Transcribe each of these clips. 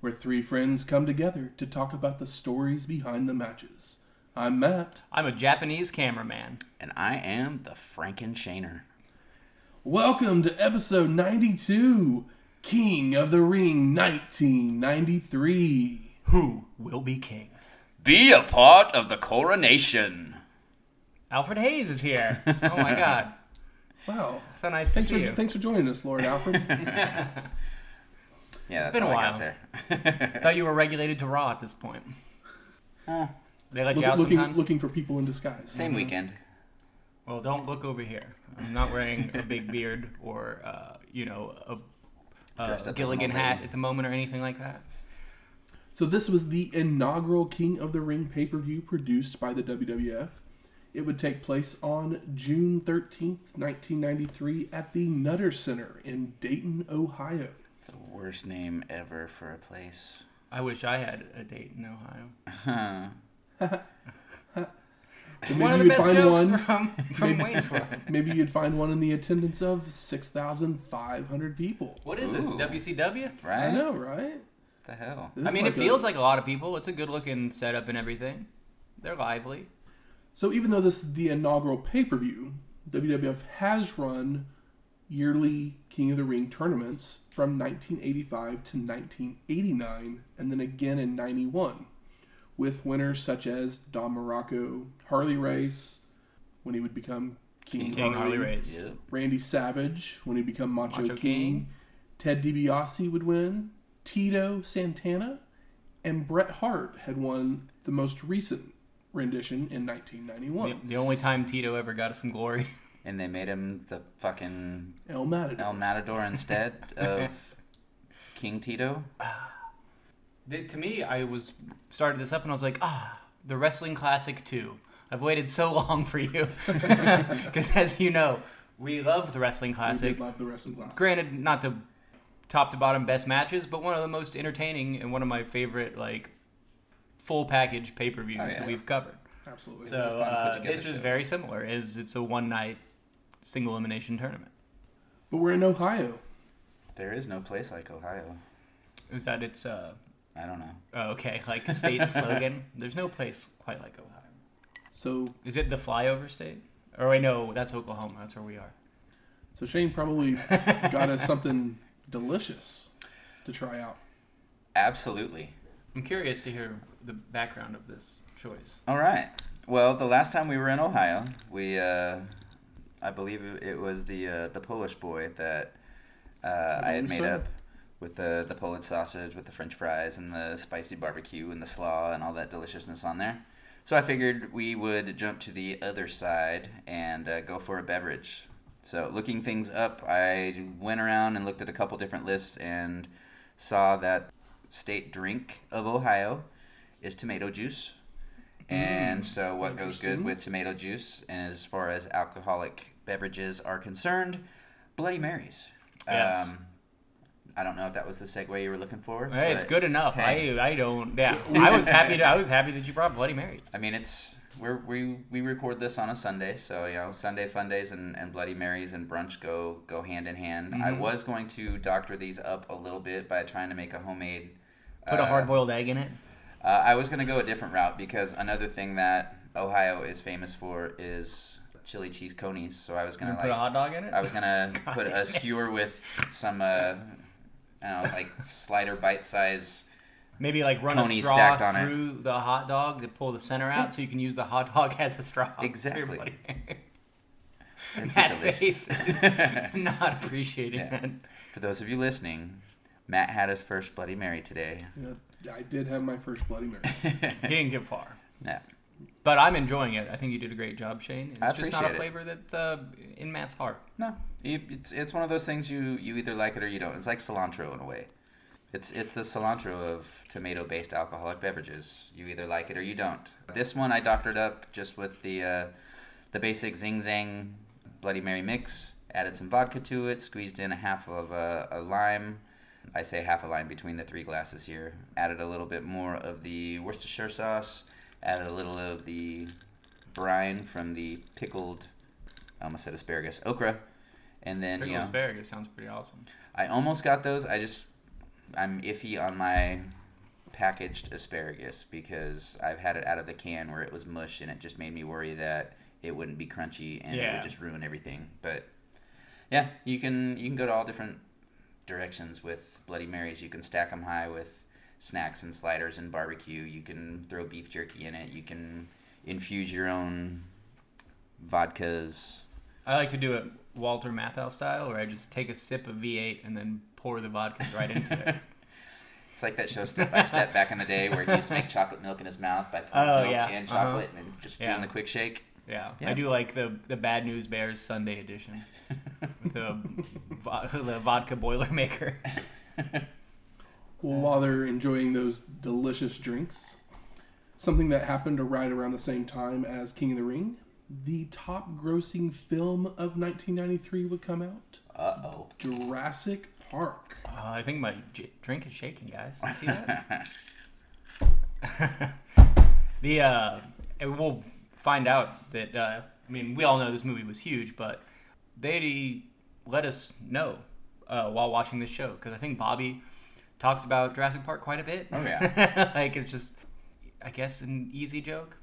where three friends come together to talk about the stories behind the matches. I'm Matt. I'm a Japanese cameraman. And I am the Frankenshainer. Welcome to episode 92, King of the Ring 1993. Who will be king? Be a part of the coronation. Alfred Hayes is here. Oh my god. Wow. So nice to see for, you. thanks for joining us, Lord Alfred. Yeah, that's been a all I while. got there. Thought you were regulated to Raw at this point. Oh, They let Look- you out looking, sometimes? looking for people in disguise. same weekend. Well, don't look over here. I'm not wearing a big beard or, uh, you know, a, a up as an Gilligan hat lady. at the moment or anything like that. So this was the inaugural King of the Ring pay-per-view produced by the WWF. It would take place on June 13th, 1993 at the Nutter Center in Dayton, Ohio. It's the worst name ever for a place. I wish I had a date in Ohio. But One maybe of the you'd best find jokes one. from, from Maybe- Waynesville. Maybe you'd find one in the attendance of 6,500 people. What is this, Ooh. WCW? Right? I know, right? The hell? This I mean, like it a- feels like a lot of people. It's a good looking setup and everything. They're lively. So even though this is the inaugural pay-per-view, WWF has run yearly King of the Ring tournaments from 1985 to 1989 and then again in 91 with winners such as Don Muraco, Harley Race when he would become King, King Harley Race. Yep. Randy Savage when he become Macho, Macho King. King. Ted DiBiase would win, Tito Santana, and Bret Hart had won the most recent rendition in 1991. The, the only time Tito ever got some glory. And they made him the fucking El Matador. El Matador instead of King Tito. The- to me, I was started this up and I was like, ah, the wrestling classic two. I've waited so long for you because, as you know, we love the wrestling We classic. did love the wrestling classic. Granted, not the top to bottom best matches, but one of the most entertaining and one of my favorite like full package pay per views Oh, yeah. that we've covered. Absolutely. So uh, put-together this is very similar. Is it's a one night single elimination tournament. but we're in Ohio. There is no place like Ohio. Is that its uh, I don't know. oh, okay like state slogan? There's no place quite like Ohio. So Is it the flyover state? Or wait, no, that's Oklahoma. That's where we are. so Shane probably got us something delicious to try out. Absolutely. I'm curious to hear the background of this choice. All right. Well, the last time we were in Ohio, we, uh, I believe it- was the uh, the Polish boy that uh, I had made so. up with the the Polish sausage, with the French fries, and the spicy barbecue, and the slaw, and all that deliciousness on there. So I figured we would jump to the other side and uh, go for a beverage. So looking things up, I went around and looked at a couple different lists and saw that state drink of Ohio is tomato juice. And so, what goes good with tomato juice, and as far as alcoholic beverages are concerned, Bloody Marys. Yes. Um, I don't know if that was the segue you were looking for. Hey, it's good enough. hey. I I don't. Yeah, I was happy. To, I was happy that you brought Bloody Marys. I mean, it's we're, we we record this on a Sunday, so you know Sunday fun days and, and Bloody Marys and brunch go go hand in hand. I Mm-hmm. was going to doctor these up a little bit by trying to make a homemade. Put a uh, hard boiled egg in it. Uh, I was going to go a different route because another thing that Ohio is famous for is chili cheese conies. So I was going to Put a hot dog in it. I was gonna put damn a it. skewer with some uh, I don't know like slider bite size. Maybe like run Coney a straw stacked on it. through the hot dog to pull the center out, so you can use the hot dog as a straw. Exactly. Bloody Mary. It'd be Matt's delicious. face is not appreciating Yeah. that. For those of you listening, Matt had his first Bloody Mary today. Yeah, I did have my first Bloody Mary. He didn't get far. yeah. But I'm enjoying it. I think you did a great job, Shane. It's I just not a flavor that uh, in Matt's heart. No, it's it's one of those things you you either like it or you don't. It's like cilantro in a way. It's it's the cilantro of tomato-based alcoholic beverages. You either like it or you don't. This one I doctored up just with the uh, the basic Zing Zang Bloody Mary mix. Added some vodka to it. Squeezed in a half of a, a lime. I say half a line between the three glasses here. Added a little bit more of the Worcestershire sauce. Added a little of the brine from the pickled, I almost said asparagus, okra. And then, Pickled you know, asparagus sounds pretty awesome. I almost got those. I just I'm iffy on my packaged asparagus because I've had it out of the can where it was mush and it just made me worry that it wouldn't be crunchy and it would just ruin everything. But yeah, you can you can go to all different directions with Bloody Marys. You can stack them high with snacks and sliders and barbecue. You can throw beef jerky in it. You can infuse your own vodkas. I like to do it Walter Matthau style, where I just take a sip of V8 and then pour the vodka right into it. It's like that show Step by Step back in the day where he used to make chocolate milk in his mouth by pouring Oh, milk yeah. and Uh-huh. chocolate and then just Yeah. doing the quick shake. Yeah, Yeah. I do like the the Bad News Bears Sunday edition with the, vo- the vodka boilermaker. Well, while they're enjoying those delicious drinks, something that happened right around the same time as King of the Ring, the top grossing film of 1993 would come out Uh oh. Jurassic Park. Uh, I think my j- drink is shaking, guys. You see that? the uh, and we'll find out that uh, I mean we all know this movie was huge, but they let us know uh, while watching this show because I think Bobby talks about Jurassic Park quite a bit. Oh, yeah. like it's just I guess an easy joke.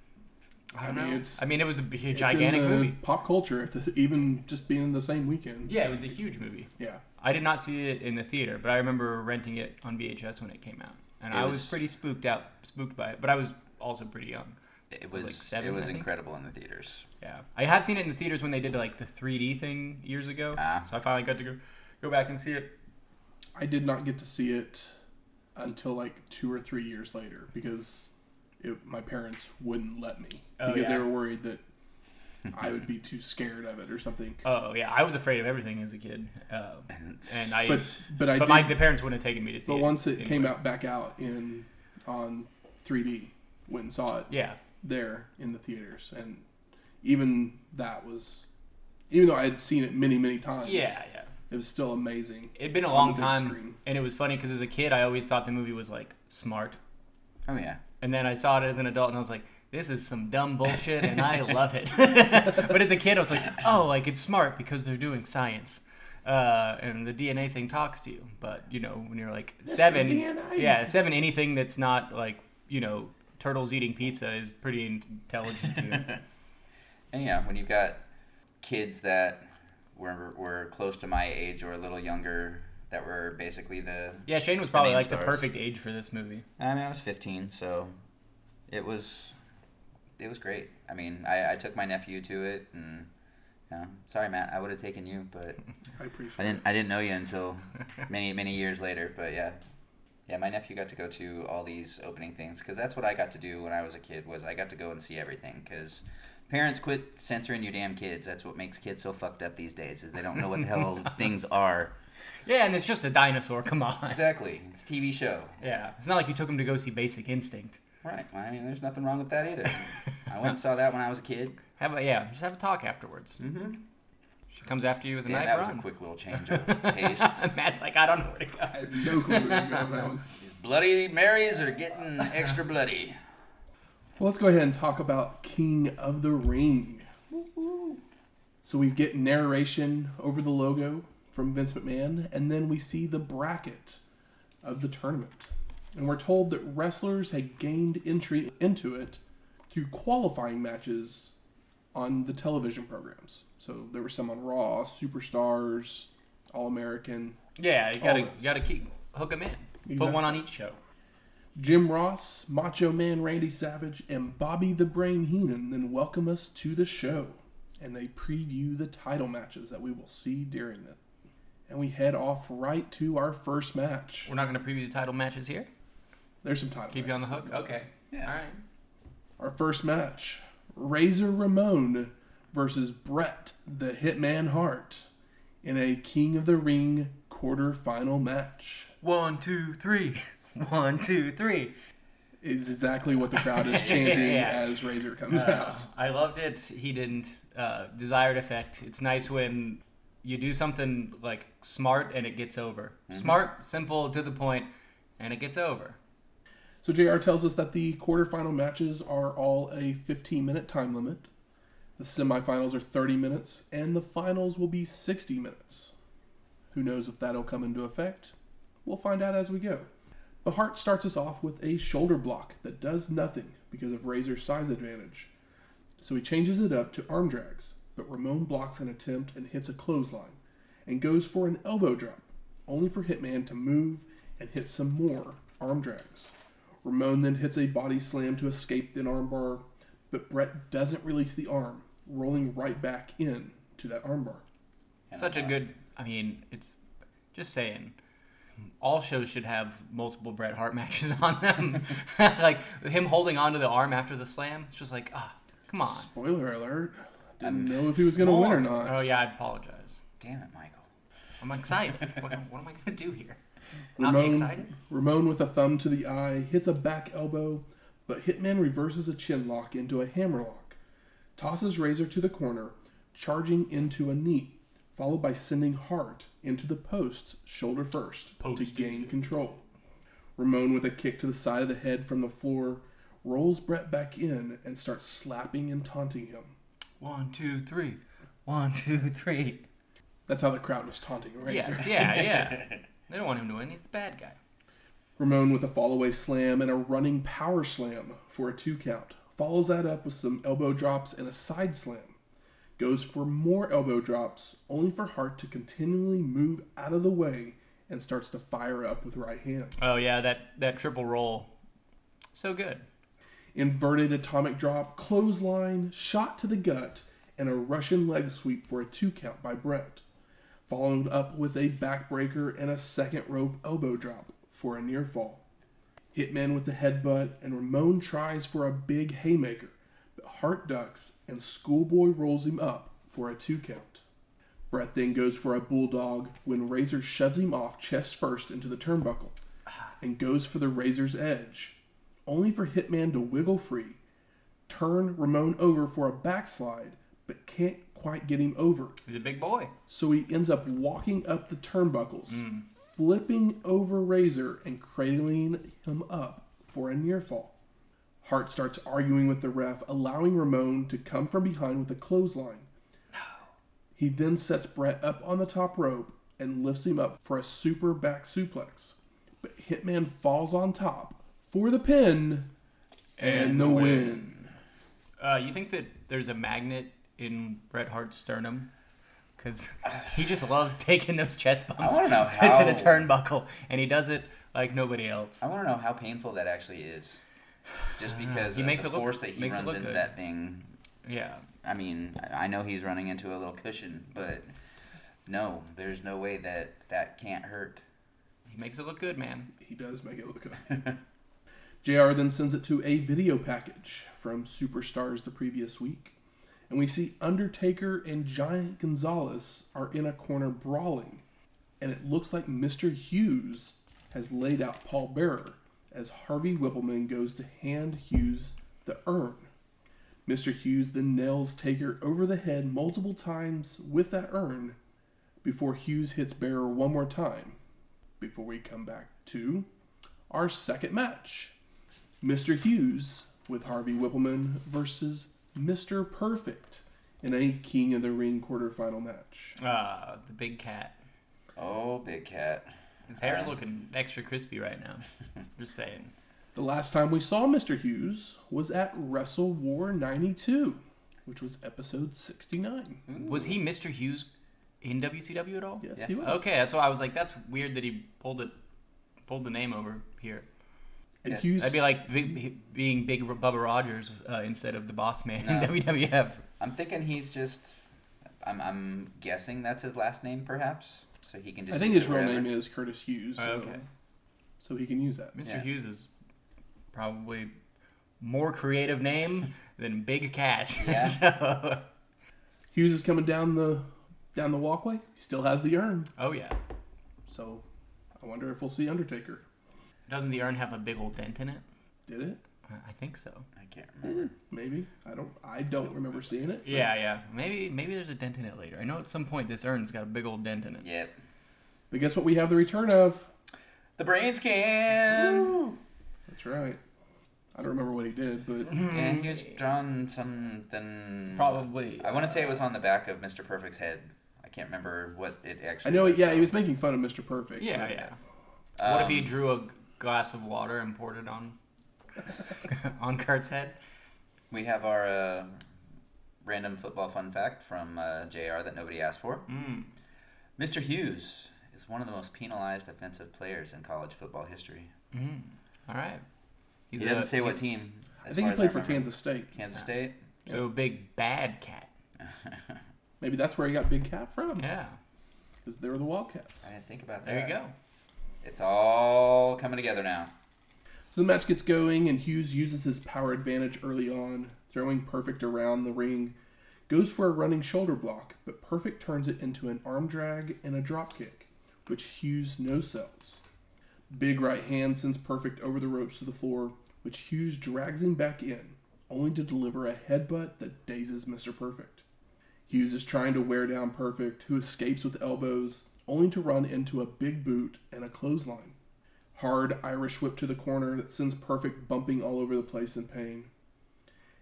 I don't I mean, know. it's- I mean, it was a gigantic movie. Pop culture, even just being in the same weekend. Yeah, it was a huge movie. Yeah. I did not see it in the theater, but I remember renting it on VHS when it came out, and It I was, was- pretty spooked out, spooked by it. But I was also pretty young. It was like seven, it was incredible in the theaters. Yeah, I had seen it in the theaters when they did like the 3D thing years ago. Ah. So I finally got to go go back and see it. I did not get to see it until like two or three years later because it, my parents wouldn't let me Oh, because they were worried that I would be too scared of it or something. Oh yeah, I was afraid of everything as a kid, uh, and I. But but I but did. my the parents wouldn't have taken me to see it. but it. once it anyway. came out back out in on 3D, went and saw it Yeah, there in the theaters, and even that was, even though I had seen it many many times, yeah, yeah. it was still amazing. It'd been a long time, screen. and it was funny because as a kid, I always thought the movie was like smart. Oh yeah. And then I saw it as an adult, and I was like, "This is some dumb bullshit," and I love it. but as a kid, I was like, "Oh, like it's smart because they're doing science." Uh, and the DNA thing talks to you, but you know when you're like seven, DNA. yeah, seven, anything that's not like you know turtles eating pizza is pretty intelligent. To you. And yeah, when you've got kids that were were close to my age or a little younger that were basically the yeah, Shane was probably main like the perfect age for this movie. I mean, I was 15, so it was it was great. I mean, I, I took my nephew to it, and you know, sorry, Matt, I would have taken you, but I appreciate. I didn't I didn't know you until many many years later. But yeah, yeah, my nephew got to go to all these opening things because that's what I got to do when I was a kid. Was I got to go and see everything because. Parents quit censoring your damn kids. That's what makes kids so fucked up these days. Is they don't know what the hell things are. Yeah, and it's just a dinosaur. Come on. Exactly. It's a TV show. Yeah, it's not like you took him to go see Basic Instinct. Right. Well, I mean, there's nothing wrong with that either. I went and saw that when I was a kid. Have a yeah, just have a talk afterwards. Mm-hmm. She comes after you with a Damn, knife. that was run. a quick little change of pace. Matt's like, I don't know where to go. I had no clue where to go with that one. These bloody Marys are getting extra bloody. Well, let's go ahead and talk about King of the Ring. So we get narration over the logo from Vince McMahon, and then we see the bracket of the tournament. And we're told that wrestlers had gained entry into it through qualifying matches on the television programs. So there were some on Raw, Superstars, All American. Yeah, you gotta you gotta keep hook them in. Put one on each show. Jim Ross, Macho Man Randy Savage, and Bobby the Brain Heenan then welcome us to the show. And they preview the title matches that we will see during it. And we head off right to our first match. We're not gonna preview the title matches here. There's some title Keep you on the hook. Okay. Yeah. All right. Our first match Razor Ramon versus Bret the Hitman Hart in a King of the Ring quarterfinal match. One, two, three. One, two, three. Is exactly what the crowd is chanting Yeah. as Razor comes Uh, out. I loved it. He didn't. Uh, desired effect. It's nice when you do something like smart and it gets over. Smart, simple, to the point, and it gets over. So JR tells us that the quarterfinal matches are all a 15 minute time limit. The semifinals are 30 minutes, and the finals will be 60 minutes. Who knows if that'll come into effect? We'll find out as we go. But Hart starts us off with a shoulder block that does nothing because of Razor's size advantage. So he changes it up to arm drags, but Ramon blocks an attempt and hits a clothesline, and goes for an elbow drop, only for Hitman to move and hit some more arm drags. Ramon then hits a body slam to escape the armbar, but Bret doesn't release the arm, rolling right back in to that armbar. Such a good. I mean, it's just saying. All shows should have multiple Bret Hart matches on them. like him holding onto the arm after the slam. It's just like, ah, come on. Spoiler alert. Didn't know if he was going to win or not. Oh yeah, I apologize. Damn it, Michael. I'm excited. what, what am I gonna do here? Not be Ramon, excited? Ramon with a thumb to the eye hits a back elbow, but Hitman reverses a chin lock into a hammerlock, tosses Razor to the corner, charging into a knee, followed by sending Hart into the post shoulder first to gain control. Ramon with a kick to the side of the head from the floor rolls Bret back in and starts slapping and taunting him. One, two, three. One, two, three. That's how the crowd was taunting Razor. Yes, yeah, yeah. They don't want him to win. He's the bad guy. Ramon with a fallaway slam and a running power slam for a two count. Follows that up with some elbow drops and a side slam. Goes for more elbow drops, only for Hart to continually move out of the way and starts to fire up with right hand. Oh yeah, that that triple roll. So good. Inverted atomic drop, clothesline, shot to the gut, and a Russian leg sweep for a two count by Bret. Followed up with a backbreaker and a second rope elbow drop for a near fall. Hitman with the headbutt, and Ramon tries for a big haymaker, but Hart ducks and Schoolboy rolls him up for a two count. Bret then goes for a bulldog when Razor shoves him off chest first into the turnbuckle and goes for the Razor's edge, only for Hitman to wiggle free, turn Ramon over for a backslide, but can't quite get him over. He's a big boy. So he ends up walking up the turnbuckles, mm. Flipping over Razor and cradling him up for a near fall. Hart starts arguing with the ref, allowing Ramon to come from behind with a clothesline. No. He then sets Bret up on the top rope and lifts him up for a super back suplex. But Hitman falls on top for the pin and, the win. Uh, you think that there's a magnet in Bret Hart's sternum? Because he just loves taking those chest bumps wanna know to, to the turnbuckle, and he does it like nobody else. I want to know how painful that actually is. Just because He of makes the it look- force that he makes runs into good. that thing. Yeah. I mean, I I know he's running into a little cushion, but no, there's no way that that can't hurt. He makes it look good, man. He does make it look good. JR then sends it to a video package from Superstars the previous week. And we see Undertaker and Giant Gonzalez are in a corner brawling. And it looks like Mr. Hughes has laid out Paul Bearer as Harvey Wippleman goes to hand Hughes the urn. Mr. Hughes then nails Taker over the head multiple times with that urn before Hughes hits Bearer one more time before we come back to our second match Mr. Hughes with Harvey Wippleman versus Mr. Perfect in a King of the Ring quarterfinal match. Uh, the big cat. Oh, big cat. His hair's looking extra crispy right now. Just saying. The last time we saw Mr. Hughes was at Wrestle War 92, which was episode 69. Was he Mr. Hughes in WCW at all? Yes, Yeah. he was. Okay, that's why I was like, that's weird that he pulled it, pulled the name over here. And Yeah, Hughes, That'd be like big, being Big Bubba Rogers uh, instead of the Boss Man No. in WWF. I'm thinking he's just. I'm, I'm guessing that's his last name, perhaps. So he can just. I think his real wherever. name is Curtis Hughes. So, Okay. so he can use that. Mr. Yeah. Hughes is probably more creative name than Big Cat. Yeah. so, Hughes is coming down the down the walkway. He still has the urn. oh yeah. So I wonder if we'll see Undertaker. Doesn't the urn have a big old dent in it? Did it? I- I think so. I can't remember. Maybe. I don't. I don't remember seeing it. Yeah, yeah. Maybe maybe there's a dent in it later. I know at some point this urn's got a big old dent in it. Yep. But guess what? We have the return of. The brain scan. That's right. I don't remember what he did, but Yeah, he was drawn something. Probably. I want to say it was on the back of Mr. Perfect's head. I can't remember what it actually. I know. Was, Yeah, he was making fun of Mr. Perfect. Yeah, but- yeah. what if he Um, drew a glass of water and poured it on on Curt's head? We have our uh, random football fun fact from uh, JR that nobody asked for. Mm. Mr. Hughes is one of the most penalized offensive players in college football history. Mm. All right. He's he doesn't a- say what team. I think he played for. Kansas State. Kansas State. So big bad cat. Maybe that's where he got Big Cat from. Yeah. Because they were the Wildcats. I didn't think about that. There you go. It's all coming together now. So the match gets going, and Hughes uses his power advantage early on, throwing Perfect around the ring. Goes for a running shoulder block, but Perfect turns it into an arm drag and a drop kick, which Hughes no sells. Big right hand sends Perfect over the ropes to the floor, which Hughes drags him back in, only to deliver a headbutt that dazes Mr. Perfect. Hughes is trying to wear down Perfect, who escapes with elbows, only to run into a big boot and a clothesline. Hard Irish whip to the corner that sends Perfect bumping all over the place in pain.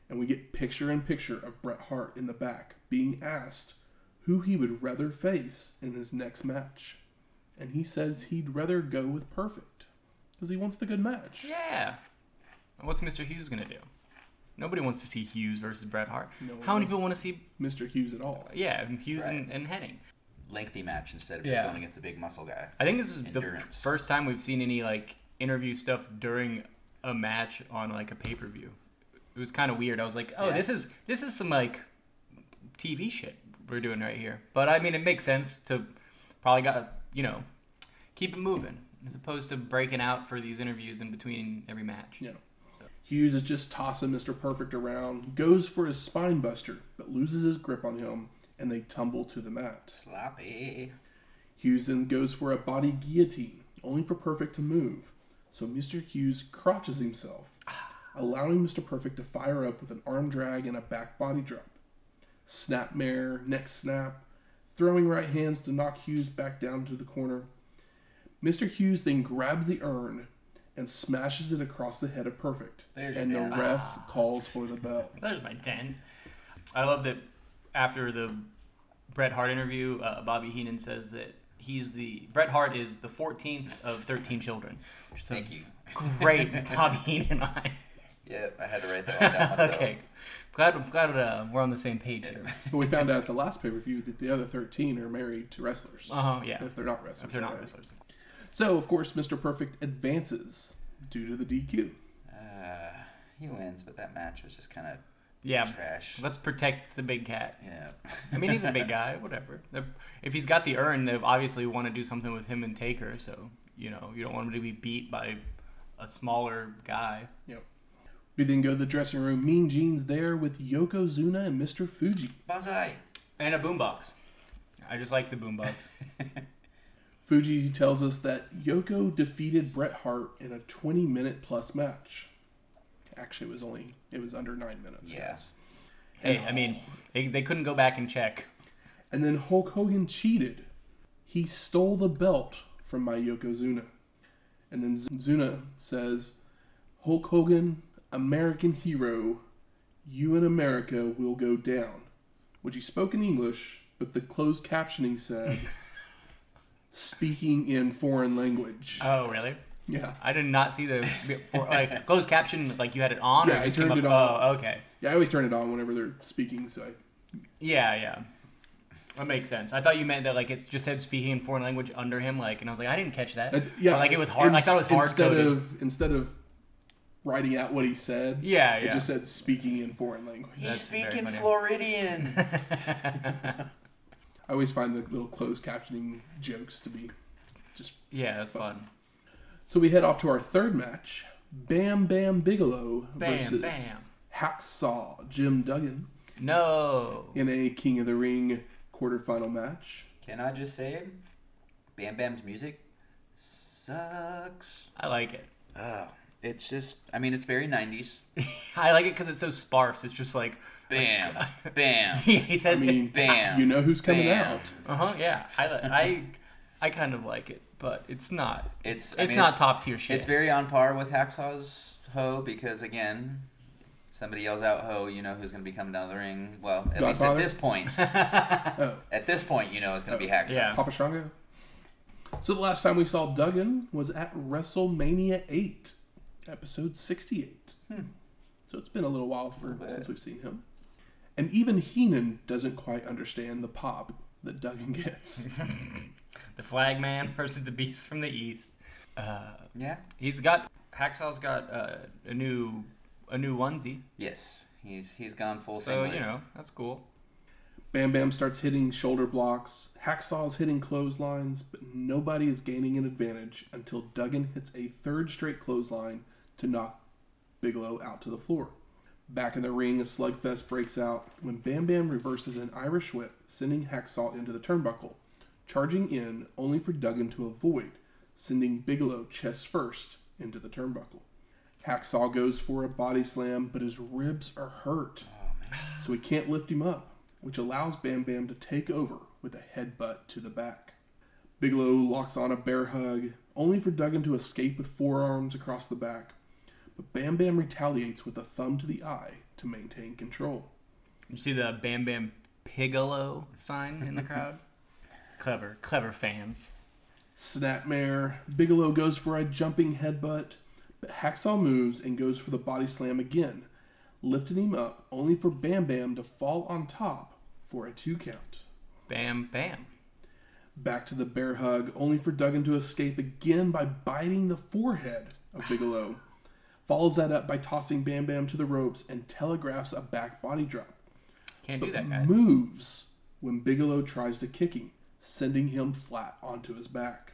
And we get picture in picture of Bret Hart in the back being asked who he would rather face in his next match. And he says he'd rather go with Perfect because he wants the good match. Yeah. And What's Mr. Hughes gonna do? Nobody wants to see Hughes versus Bret Hart. No How many people want to see? Mr. Hughes at all. Yeah, Hughes right. and, and Hennig. Lengthy match instead of just Yeah. going against the big muscle guy. I think this is the f- first time we've seen any like interview stuff during a match on like a pay per view. It was kind of weird. I was like, oh, Yeah. this is this is some like TV shit we're doing right here. But I mean, it makes sense to probably got you know keep it moving as opposed to breaking out for these interviews in between every match. Yeah. So- Hughes is just tossing Mr. Perfect around, goes for his spine buster, but loses his grip on him, and they tumble to the mat. Sloppy. Hughes then goes for a body guillotine, only for Perfect to move. So Mr. Hughes crotches himself, allowing Mr. Perfect to fire up with an arm drag and a back body drop. Snapmare, neck snap, throwing right hands to knock Hughes back down to the corner. Mr. Hughes then grabs the urn and smashes it across the head of Perfect. There's and the dent. ref calls for the bell. There's my 10. I love that after the Bret Hart interview, uh, Bobby Heenan says that he's the Bret Hart is the 14th of 13 children. Which is a Thank you. Great Bobby Heenan line. Yeah, I had to write that one down myself. okay. Glad, glad uh, we're on the same page here. But we found out at the last pay per view that the other 13 are married to wrestlers. Uh huh. Yeah. If they're not wrestlers. If they're not already. wrestlers. So, of course, Mr. Perfect advances due to the DQ. Uh, he wins, but that match was just kind of Yeah. trash. Let's protect the big cat. Yeah. I mean, he's a big guy. Whatever. They're, if he's got the urn, they obviously want to do something with him and Taker. So you know, you don't want him to be beat by a smaller guy. Yep. We then go to the dressing room. Mean Gene's there with Yokozuna and Mr. Fuji. Banzai. And a boombox. I just like the boombox. Fuji tells us that Yoko defeated Bret Hart in a 20 minute plus match. Actually, was only it was under nine minutes. Yeah. Yes. hey, I mean, they, they couldn't go back and check. And then Hulk Hogan cheated. He stole the belt from my Yokozuna. And then Zuna says, Hulk Hogan, American hero, you in America will go down. Which he spoke in English, but the closed captioning said, speaking in foreign language. Oh, really? Yeah. I did not see the for, like closed caption. Like you had it on. Yeah, or I just came turned up- it on. Oh, okay. Yeah, I always turn it on whenever they're speaking, so I Yeah, yeah. That makes sense. I thought you meant that like it's just said speaking in foreign language under him, like, and I was like, I didn't catch that. That- yeah, But, like it was hard. I thought it was hard instead coded. of instead of writing out what he said. Yeah, it yeah. just said speaking in foreign language. He's That's speaking. Floridian. I always find the little closed captioning jokes to be just. yeah, that's fun. So we head off to our third match: Bam Bam Bigelow Bam, versus bam. Hacksaw Jim Duggan No. in a King of the Ring quarterfinal match. Can I just say, Bam Bam's music sucks. I like it. Oh, it's just. I mean, it's very '90s. I like it because it's so sparse. It's just like Bam, bam, he I says, mean, bam. you know who's coming bam. out. uh huh, yeah. I, li- I, I kind of like it, but it's not. It's. It's I mean, not it's, top tier shit. It's very on par with Hacksaw's Ho because again. Somebody yells out "Ho!" You know who's going to be coming down the ring. Well, at least at this point. Oh, At this point, you know it's going to be Oh. Hacksaw. Yeah. Papa Shango. So the last time we saw Duggan was at WrestleMania 8, episode 68. Hmm. So it's been a little while for bit. since we've seen him. And even Heenan doesn't quite understand the pop that Duggan gets. the Flag Man versus the Beast from the East. Uh, Yeah. he's got Hacksaw's got uh, a new a new onesie, Yes. He's he's gone full so singlet. you know that's cool. Bam Bam starts hitting shoulder blocks. Hacksaw's hitting clotheslines, but nobody is gaining an advantage until Duggan hits a third straight clothesline to knock Bigelow out to the floor. Back in the ring, a slugfest breaks out when Bam Bam reverses an Irish whip, sending Hacksaw into the turnbuckle, charging in only for Duggan to avoid, sending Bigelow chest first into the turnbuckle. Hacksaw goes for a body slam, but his ribs are hurt, oh, so he can't lift him up, which allows Bam Bam to take over with a headbutt to the back. Bigelow locks on a bear hug, only for Duggan to escape with forearms across the back, but Bam Bam retaliates with a thumb to the eye to maintain control. You see the Bam Bam Pigolo sign in the crowd? clever, clever fans. Snapmare, Bigelow goes for a jumping headbutt, but Hacksaw moves and goes for the body slam again, lifting him up only for Bam Bam to fall on top for a two count. Bam Bam. Back to the bear hug, only for Duggan to escape again by biting the forehead of Bigelow. Follows that up by tossing Bam Bam to the ropes and telegraphs a back body drop. Can't do that, guys. moves when Bigelow tries to kick him, sending him flat onto his back.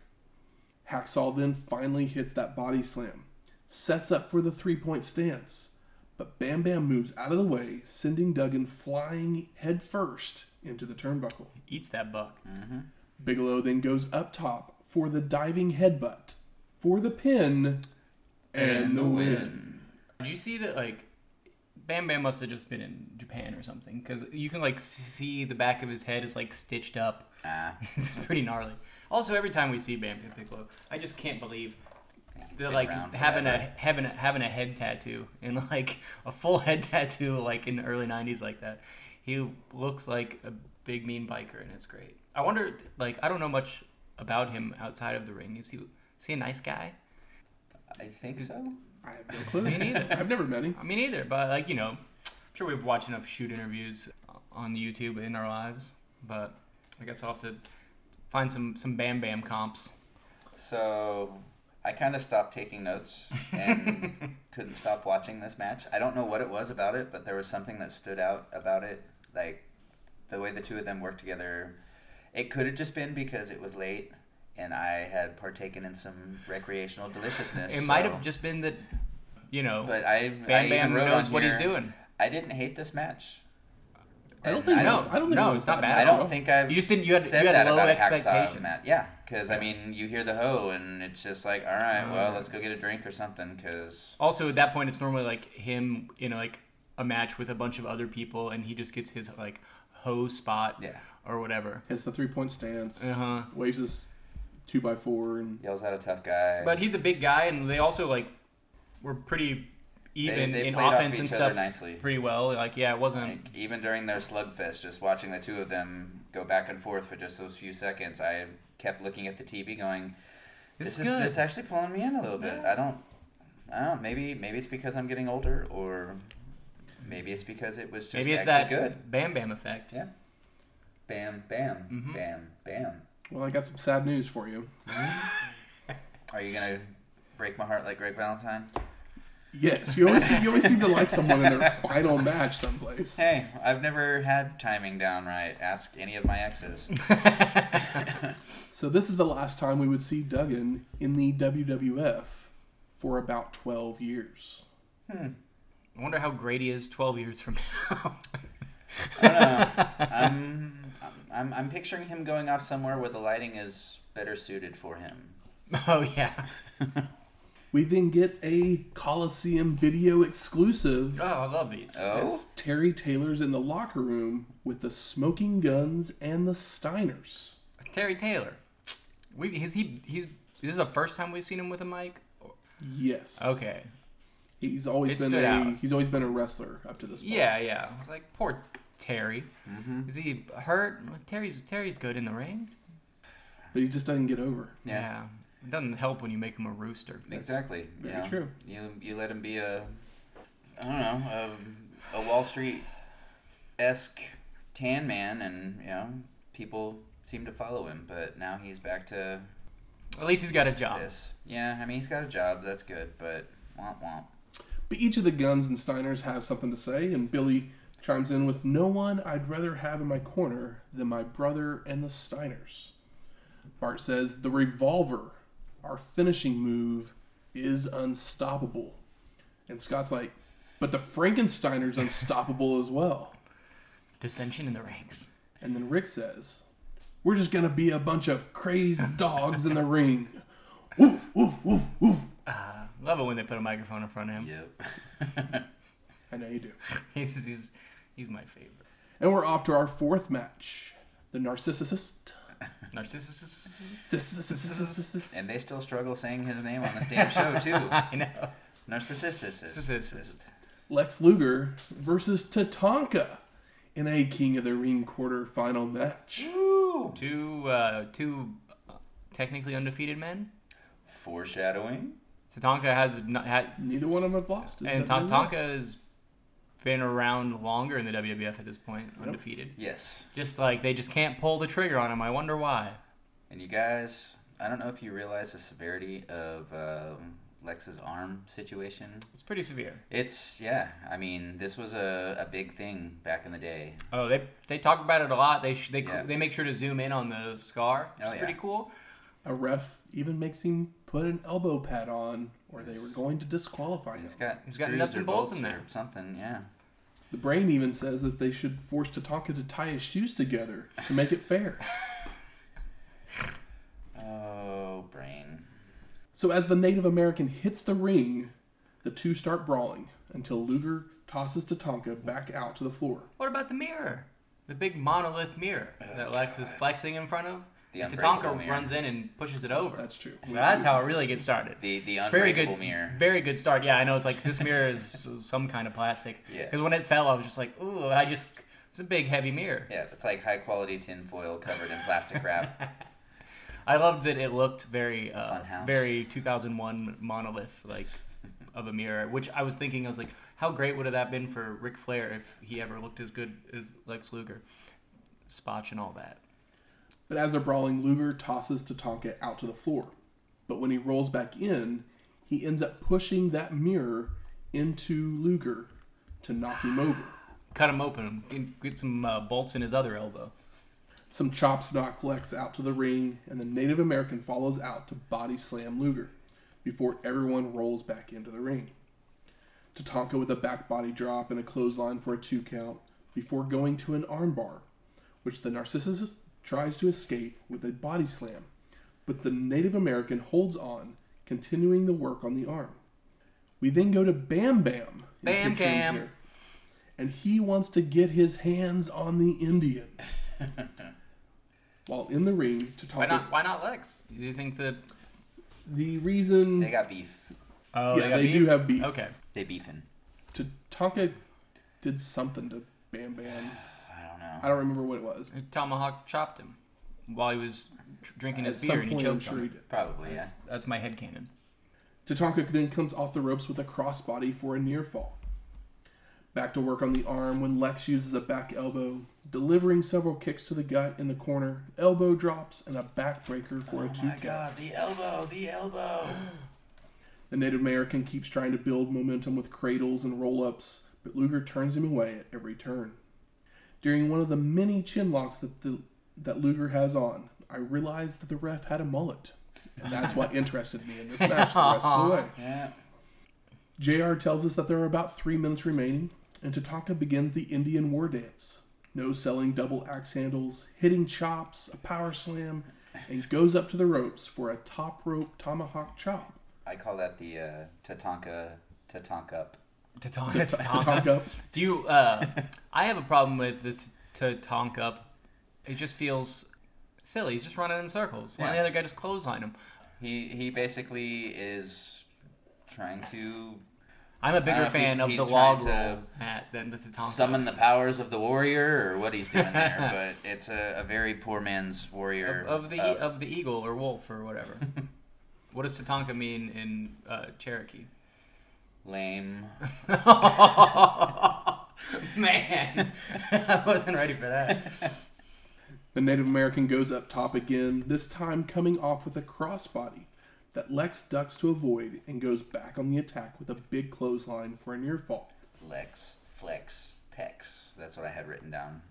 Hacksaw then finally hits that body slam, sets up for the three point stance, but Bam Bam moves out of the way, sending Duggan flying head first into the turnbuckle. Eats that buck. Mm-hmm. Bigelow then goes up top for the diving headbutt, for the pin, and, the win. Did you see that? Like, Bam Bam must have just been in Japan or something, because you can like see the back of his head is like stitched up. Ah, it's pretty gnarly. Also, every time we see Bam Bam Piccolo, I just can't believe that like having a having a having a head tattoo and like a full head tattoo like in the early '90s like that. He looks like a big mean biker, and it's great. I wonder, like, I don't know much about him outside of the ring. Is he is he a nice guy? I think so. I have no clue. Me neither. I've never met him. I mean, either, but like you know, I'm sure we've watched enough shoot interviews on YouTube in our lives. But I guess I'll have to find some some Bam Bam comps. So I kind of stopped taking notes and couldn't stop watching this match. I don't know what it was about it, but there was something that stood out about it, like the way the two of them worked together. It could have just been because it was late and I had partaken in some recreational deliciousness. It might have just been that, you know, But I, Bam I Bam knows on what he's doing. I didn't hate this match. I don't think I no, don't, I don't think no, it's not bad. I don't think I've You just didn't- you had- said you had that low about a hacksaw expectations. match. Yeah, because I mean, you hear the hoe, and it's just like, all right, well, Uh. let's go get a drink or something. Because Also, at that point, it's normally like him in like a match with a bunch of other people, and he just gets his like hoe spot yeah, or whatever. Hits the three point stance, Uh-huh. waves his two by four, and yells out a tough guy. But he's a big guy, and they also like were pretty even they in offense and stuff nicely. pretty well. Like, yeah, it wasn't. like, even during their slugfest, just watching the two of them go back and forth for just those few seconds, I kept looking at the TV, going, This "This is is good. this actually pulling me in a little bit." I don't, I don't know. Maybe maybe it's because I'm getting older, or maybe it's because it was just Maybe it's actually that good. Bam Bam effect. Yeah. Bam, bam, Mhm. bam, bam. Well, I got some sad news for you. Are you gonna break my heart like Greg Valentine? Yes, you always you always seem to like someone in their final match someplace. Hey, I've never had timing down right. Ask any of my exes. So this is the last time we would see Duggan in the WWF for about twelve years. Hmm. I wonder how great he is 12 years from now. I don't know. I'm, I'm, I'm picturing him going off somewhere where the lighting is better suited for him. Oh yeah. We then get a Coliseum video exclusive Oh, I love these. Oh, as Terry Taylor's in the locker room with the Smoking Gunns and the Steiners. Terry Taylor. We is he he's this is the first time we've seen him with a mic. Yes. Okay. He's always It been a out. he's always been a wrestler up to this point. Yeah, yeah. I was like, poor Terry. Mm-hmm. Is he hurt? Terry's Terry's good in the ring. But he just doesn't get over. yeah. It doesn't help when you make him a rooster. Exactly. very you true. You you let him be a I don't know a, a Wall Street esque tan man, and you know people seem to follow him. But now he's back to At least he's got a job. this. Yeah, I mean he's got a job. That's good. But womp womp. But each of the Gunns and Steiners have something to say, and Billy chimes in with No one I'd rather have in my corner than my brother and the Steiners. Bart says, The revolver, our finishing move, is unstoppable. And Scott's like, But the Frankensteiner's unstoppable as well. Dissension in the ranks. And then Rick says, We're just going to be a bunch of crazed dogs in the ring. Woo, woo, woo, woo. Uh, love it when they put a microphone in front of him. Yep. I know you do. He's, he's he's my favorite. And we're off to our fourth match. The Narcissist. Narcissus. and they still struggle saying his name on this damn show too. I know. Narcissist. Lex Luger versus Tatanka in a King of the Ring quarterfinal match. Woo! Two uh, two uh, technically undefeated men. Foreshadowing. Tatanka has not had, Neither one of them have lost. and WWE. Tatanka has been around longer in the WWF at this point, undefeated. Yes. Just like they just can't pull the trigger on him. I wonder why. And you guys, I don't know if you realize the severity of um, Lex's arm situation. It's pretty severe. It's yeah. I mean, this was a, a big thing back in the day. Oh, they they talk about it a lot. They sh- they Yeah. they make sure to zoom in on the scar, which Oh, is yeah. pretty cool. A ref even makes him put an elbow pad on, or they were going to disqualify him. He's got He's got screws nuts and bolts in bolts or there. Something. Yeah. The brain even says that they should force Tatanka to tie his shoes together to make it fair. Oh, brain. So as the Native American hits the ring, the two start brawling until Luger tosses Tatanka back out to the floor. What about the mirror? The big monolith mirror that oh, Lex is flexing in front of. The and Tatanka mirror. runs in and pushes it over. That's true. so that's how it really gets started. The the Very unbreakable good, mirror. very good start. Yeah, I know it's like this mirror is some kind of plastic. Yeah. Because when it fell, I was just like, ooh, I just it's a big heavy mirror. Yeah, it's like high quality tin foil covered in plastic wrap. I loved that it looked very, uh, very 2001 monolith like of a mirror. Which I was thinking, I was like, how great would have that been for Ric Flair if he ever looked as good as Lex Luger, Spotch and all that. But as they're brawling, Luger tosses Tatanka out to the floor. But when he rolls back in, he ends up pushing that mirror into Luger to knock him over. Cut him open, and get some uh, bolts in his other elbow. Some chops knock Lex out to the ring, and the Native American follows out to body slam Luger before everyone rolls back into the ring. Tatanka with a back body drop and a clothesline for a two count before going to an armbar, which the Narcissus tries to escape with a body slam, but the Native American holds on, continuing the work on the arm. We then go to Bam Bam. in Bam picture in Cam. here, And he wants to get his hands on the Indian. While in the ring, Tatanka. Why not? Why not Lex? Do you think that? The reason. They got beef. Oh, yeah, got they do have beef. Okay. They beefing. Tatanka did something to Bam Bam. I don't. I don't remember what it was. Tomahawk chopped him while he was tr- drinking his At beer and he point, I'm choked sure on he it. did. Probably, yeah. That's my headcanon. Tatanka then comes off the ropes with a crossbody for a near fall. Back to work on the arm when Lex uses a back elbow, delivering several kicks to the gut in the corner, elbow drops, and a backbreaker for a Oh two my count. god, the elbow, the elbow. The Native American keeps trying to build momentum with cradles and roll ups, but Luger turns him away at every turn. During one of the many chin locks that, the, that Luger has on, I realized that the ref had a mullet. And that's what interested me in this match the rest of the way. Yeah. JR tells us that there are about three minutes remaining, and Tatanka begins the Indian war dance. No selling double axe handles, hitting chops, a power slam, and goes up to the ropes for a top rope tomahawk chop. I call that the uh, Tatanka Tatanka up. Tatanka. Tatanka. Do you? Uh, I have a problem with the Tatanka. It just feels silly. He's just running in circles. Why don't the other guy just clothesline him? He he basically is trying to I'm a bigger don't know if fan of the log roll Matt, than the Tatanka. summon the powers of the warrior or what he's doing there, but it's a, a very poor man's warrior of, of the up. of the eagle or wolf or whatever. what does Tatanka mean in uh, Cherokee? Lame. Man, I wasn't ready for that. The Native American goes up top again, this time coming off with a crossbody that Lex ducks to avoid and goes back on the attack with a big clothesline for a near fall. Lex, flex, pex. That's what I had written down.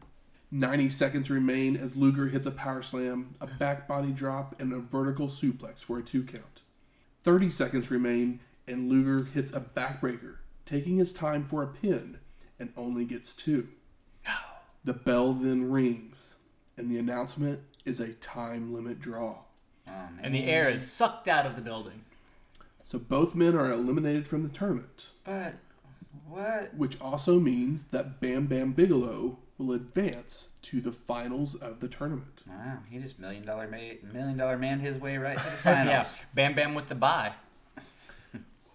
90 seconds remain as Luger hits a power slam, a back body drop, and a vertical suplex for a two count. 30 seconds remain and Luger hits a backbreaker, taking his time for a pin, and only gets two. The bell then rings, and the announcement is a time limit draw. Oh. And the air is sucked out of the building. So both men are eliminated from the tournament, But what? which also means that Bam Bam Bigelow will advance to the finals of the tournament. Wow, he just million dollar made million dollar man his way right to the yeah, finals. Bam Bam with the bye.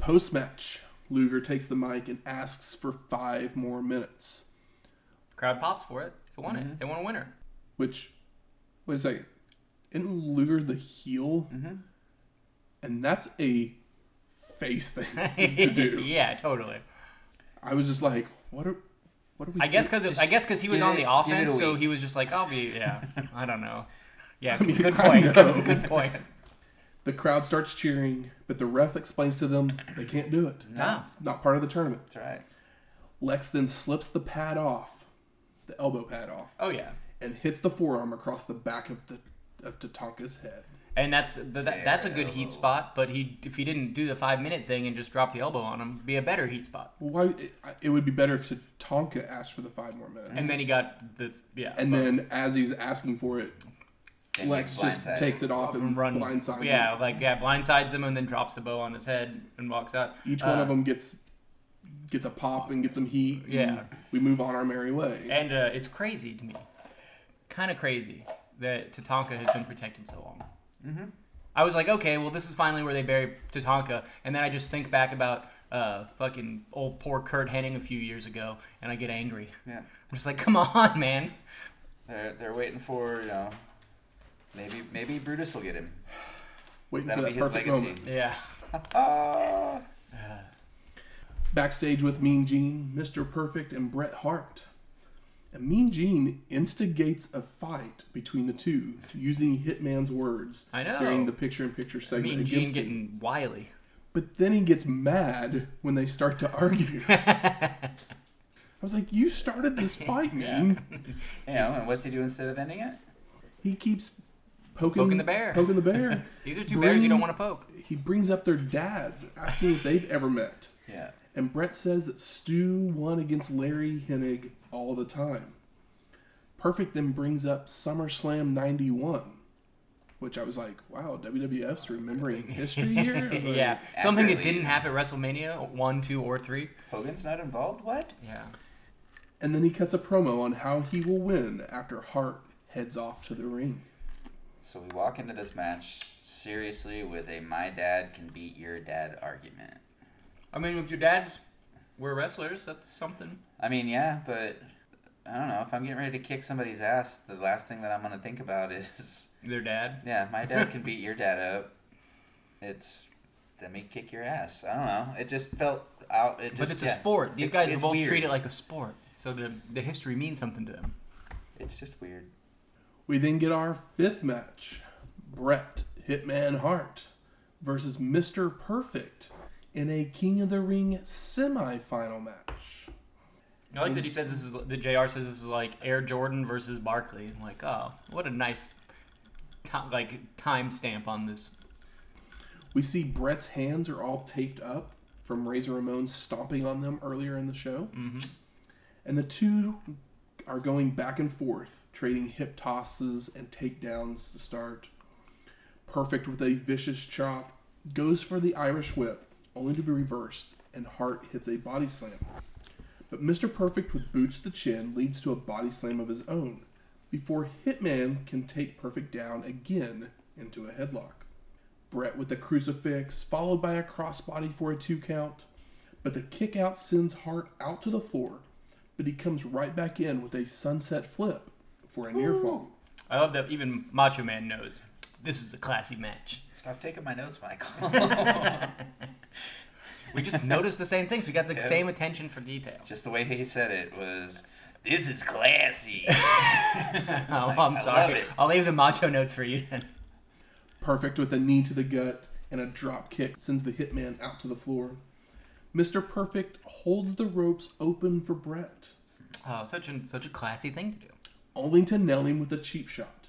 Post match, Luger takes the mic and asks for five more minutes. Crowd pops for it. They won it. They won a winner. Which, wait a second, isn't Luger the heel? Mhm. And that's a face thing to do. yeah, totally. I was just like, what are, what are we? I guess because I guess because he was on the it offense, so he was just like, "I'll be." Yeah, I don't know. Yeah, mean, good point. Good, good point. The crowd starts cheering, but the ref explains to them they can't do it. Ah. It's not part of the tournament. That's right. Lex then slips the pad off, the elbow pad off, Oh yeah, and hits the forearm across the back of the of Tatanka's head. and that's th- that, that's a good heat spot. But he if he didn't do the five minute thing and just drop the elbow on him, be a better heat spot. Why? It, it would be better if Tatanka asked for the five more minutes. And then he got the yeah. And but- then as he's asking for it, And Lex just takes it off and run blindsides Yeah, him. like yeah, blindsides him and then drops the bow on his head and walks out. Each one Uh, of them gets gets a pop and gets some heat. Yeah. we move on our merry way. And uh, it's crazy to me, kind of crazy that Tatanka has been protected so long. Mhm. I was like, okay, well, this is finally where they bury Tatanka, and then I just think back about uh, fucking old poor Curt Hennig a few years ago, and I get angry. Yeah. I'm just like, come on, man. They're they're waiting for you know. Maybe maybe Brutus will get him. Waiting That'll for be his perfect legacy. moment. Yeah. Ah. Backstage with Mean Gene, Mr. Perfect, and Bret Hart. And mean Gene instigates a fight between the two using Hitman's words I know. during the picture-in-picture I segment mean, Gene against him. getting wily. But then he gets mad when they start to argue. I was like, "You started this fight, Mean." You know, and what's he do instead of ending it? He keeps poking, Poking the bear. Poking the bear. These are two bears you don't want to poke. he brings up their dads, asking if they've ever met. Yeah. And Bret says that Stu won against Larry Hennig all the time. Perfect then brings up SummerSlam 91, which I was like, wow, WWF's remembering history here? Like, yeah, something that didn't happen at WrestleMania one, two, or three. Hogan's not involved. What? Yeah. And then he cuts a promo on how he will win after Hart heads off to the ring. So we walk into this match seriously with a "my dad can beat your dad" argument. I mean, if your dads were wrestlers, that's something. I mean, yeah, but I don't know. If I'm getting ready to kick somebody's ass, the last thing that I'm gonna think about is, Their dad. yeah, my dad can beat your dad up. It's let me kick your ass. I don't know. It just felt out. It just, but it's yeah. a sport. These It's- guys it's both weird. treat it like a sport, so the the history means something to them. It's just weird. We then get our fifth match Bret Hitman Hart versus Mr. Perfect in a King of the Ring semi-final match. I like that he says this is the Jr. says this is like Air Jordan versus Barkley. I'm like, oh, what a nice, like time stamp on this. We see Bret's hands are all taped up from Razor Ramon stomping on them earlier in the show. Mm-hmm. And the two are going back and forth, trading hip tosses and takedowns to start. Perfect with a vicious chop goes for the Irish whip, only to be reversed, and Hart hits a body slam. But Mr. Perfect with boots to the chin leads to a body slam of his own before Hitman can take Perfect down again into a headlock. Bret with a crucifix, followed by a crossbody for a two count. But the kick out sends Hart out to the floor, but he comes right back in with a sunset flip for a near fall. I love that even Macho Man knows this is a classy match. Stop taking my notes, Michael. We just noticed the same things. We got the Yeah. same attention for detail. Just the way he said it was, "This is classy." Oh, I'm I sorry. love it. I'll leave the macho notes for you then. Perfect with a knee to the gut and a drop kick sends the hitman out to the floor. Mr. Perfect holds the ropes open for Bret, Oh, such a such a classy thing to do. only to nail him with a cheap shot,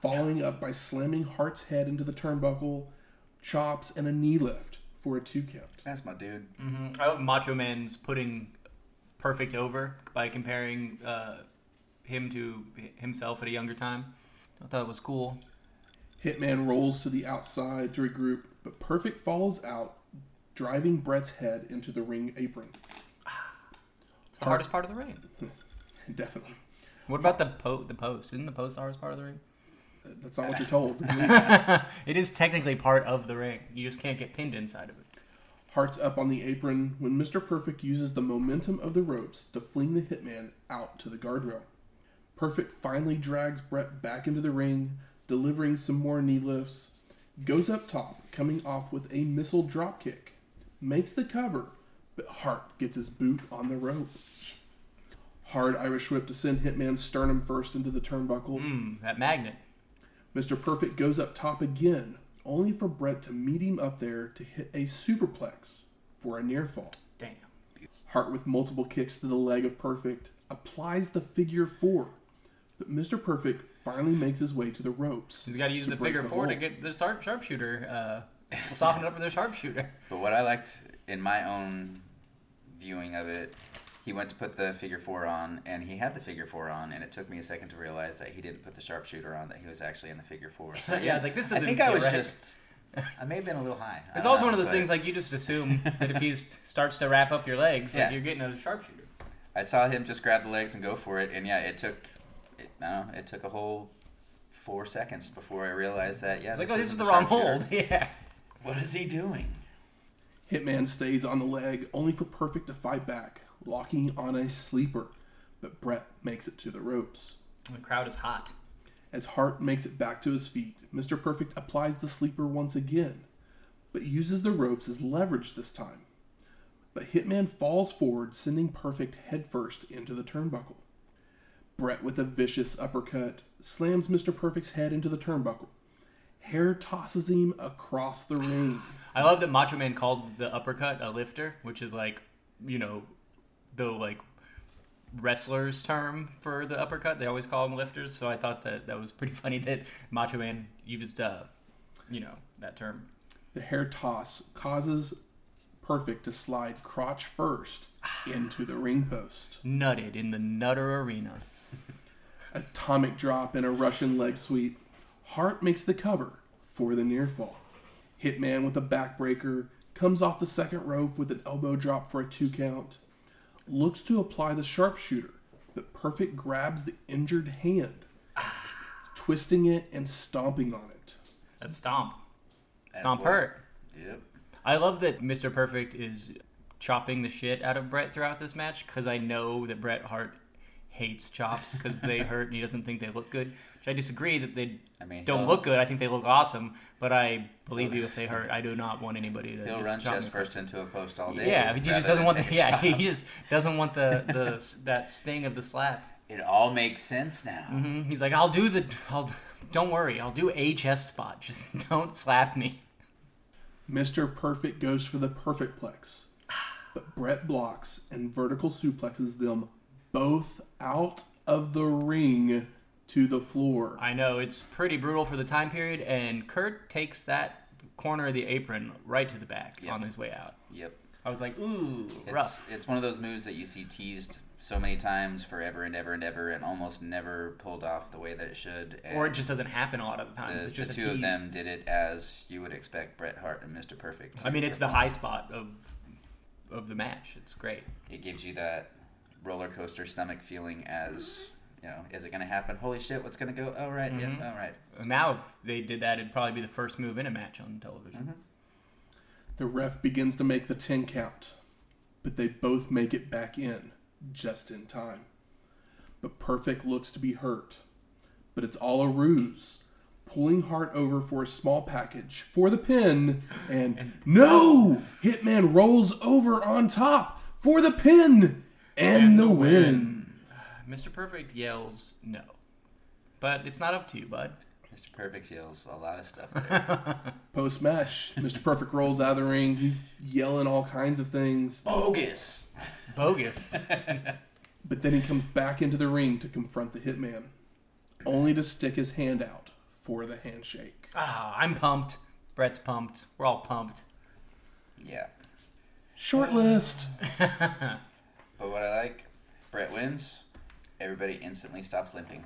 following up by slamming Hart's head into the turnbuckle, chops, and a knee lift for a two count. That's my dude. hmm I love Macho Man's putting perfect over by comparing uh, him to himself at a younger time. I thought it was cool. Hitman rolls to the outside to regroup, but Perfect follows out, driving Bret's head into the ring apron. It's the hardest part of the ring. Definitely. What about the po- the post? Isn't the post the hardest part of the ring? That's not what you're told. it is technically part of the ring. You just can't get pinned inside of it. Hart's up on the apron when Mr. Perfect uses the momentum of the ropes to fling the hitman out to the guardrail. Perfect finally drags Bret back into the ring, delivering some more knee lifts, goes up top, coming off with a missile dropkick, makes the cover, but Hart gets his boot on the rope. Hard Irish whip to send Hitman sternum first into the turnbuckle. Hmm, that magnet. Mr. Perfect goes up top again, only for Bret to meet him up there to hit a superplex for a near fall. Damn. Hart with multiple kicks to the leg of Perfect applies the figure four, but Mr. Perfect finally makes his way to the ropes. He's got to use the figure four to get the sharpshooter. Uh, soften it up for the sharpshooter. But what I liked in my own viewing of it, he went to put the figure four on, and he had the figure four on, and it took me a second to realize that he didn't put the sharpshooter on, that he was actually in the figure four. So Yeah, I was like, this I isn't think I was correct. just, I may have been a little high. I It's also know, one of those but things like you just assume that if he starts to wrap up your legs, like Yeah. you're getting a sharpshooter. I saw him just grab the legs and go for it, and yeah, it took, it, I don't know, it took a whole four seconds before I realized that. Yeah, It's like, oh, this is isn't the wrong hold. Yeah. What is he doing? Hitman stays on the leg, only for Perfect to fight back, locking on a sleeper, but Bret makes it to the ropes. The crowd is hot. As Hart makes it back to his feet, Mr. Perfect applies the sleeper once again, but uses the ropes as leverage this time. But Hitman falls forward, sending Perfect headfirst into the turnbuckle. Bret, with a vicious uppercut, slams Mr. Perfect's head into the turnbuckle. Hair tosses him across the ring. I love that Macho Man called the uppercut a lifter, which is like, you know, the like wrestlers term for the uppercut. They always call them lifters. So I thought that that was pretty funny that Macho Man used, uh, you know, that term. The hair toss causes Perfect to slide crotch first into the ring post. Nutted in the Nutter Arena. atomic drop and a Russian leg sweep. Hart makes the cover for the near fall. Hitman with a backbreaker comes off the second rope with an elbow drop for a two count. Looks to apply the sharpshooter, but Perfect grabs the injured hand, twisting it and stomping on it. That stomp. That Stomp boy. hurt. Yep. I love that Mr. Perfect is chopping the shit out of Bret throughout this match because I know that Bret Hart hates chops because they hurt and he doesn't think they look good. Which I disagree that they I mean, don't look good. I think they look awesome, but I believe you if they hurt. I do not want anybody to He'll just run chop chest first into a post all day. Yeah, he just doesn't want the yeah he just doesn't want the the that sting of the slap. It all makes sense now. hmm He's like, I'll do the I'll don't worry, I'll do a chest spot. Just don't slap me. Mr. Perfect goes for the perfect plex, but Bret blocks and vertical suplexes them both out of the ring to the floor. I know it's pretty brutal for the time period, and Curt takes that corner of the apron right to the back Yep. on his way out. Yep. I was like, ooh, It's rough. it's one of those moves that you see teased so many times forever and ever and ever and almost never pulled off the way that it should. And Or it just doesn't happen a lot of the times. the, it's just the a two tease. of them did it as you would expect Bret Hart and Mr. Perfect. I mean, it's the high spot of of the match. It's great. It gives you that roller coaster stomach feeling as you know, is it going to happen? Holy shit, what's going to go? Oh right, Mhm. yeah, all right. Now, if they did that, it'd probably be the first move in a match on television. The ref begins to make the 10 count, but they both make it back in just in time. But Perfect looks to be hurt, but it's all a ruse. Pulling Hart over for a small package for the pin, and, no! Hitman rolls over on top for the pin and, the, win. Mr. Perfect yells no, but it's not up to you, bud. Mr. Perfect yells a lot of stuff. Post match, Mr. Perfect rolls out of the ring. He's yelling all kinds of things, Bogus. Bogus. but then he comes back into the ring to confront the Hitman, only to stick his hand out for the handshake. Ah, I'm pumped. Bret's pumped. We're all pumped. Yeah. Short list. But what I like, Bret wins. Everybody instantly stops limping,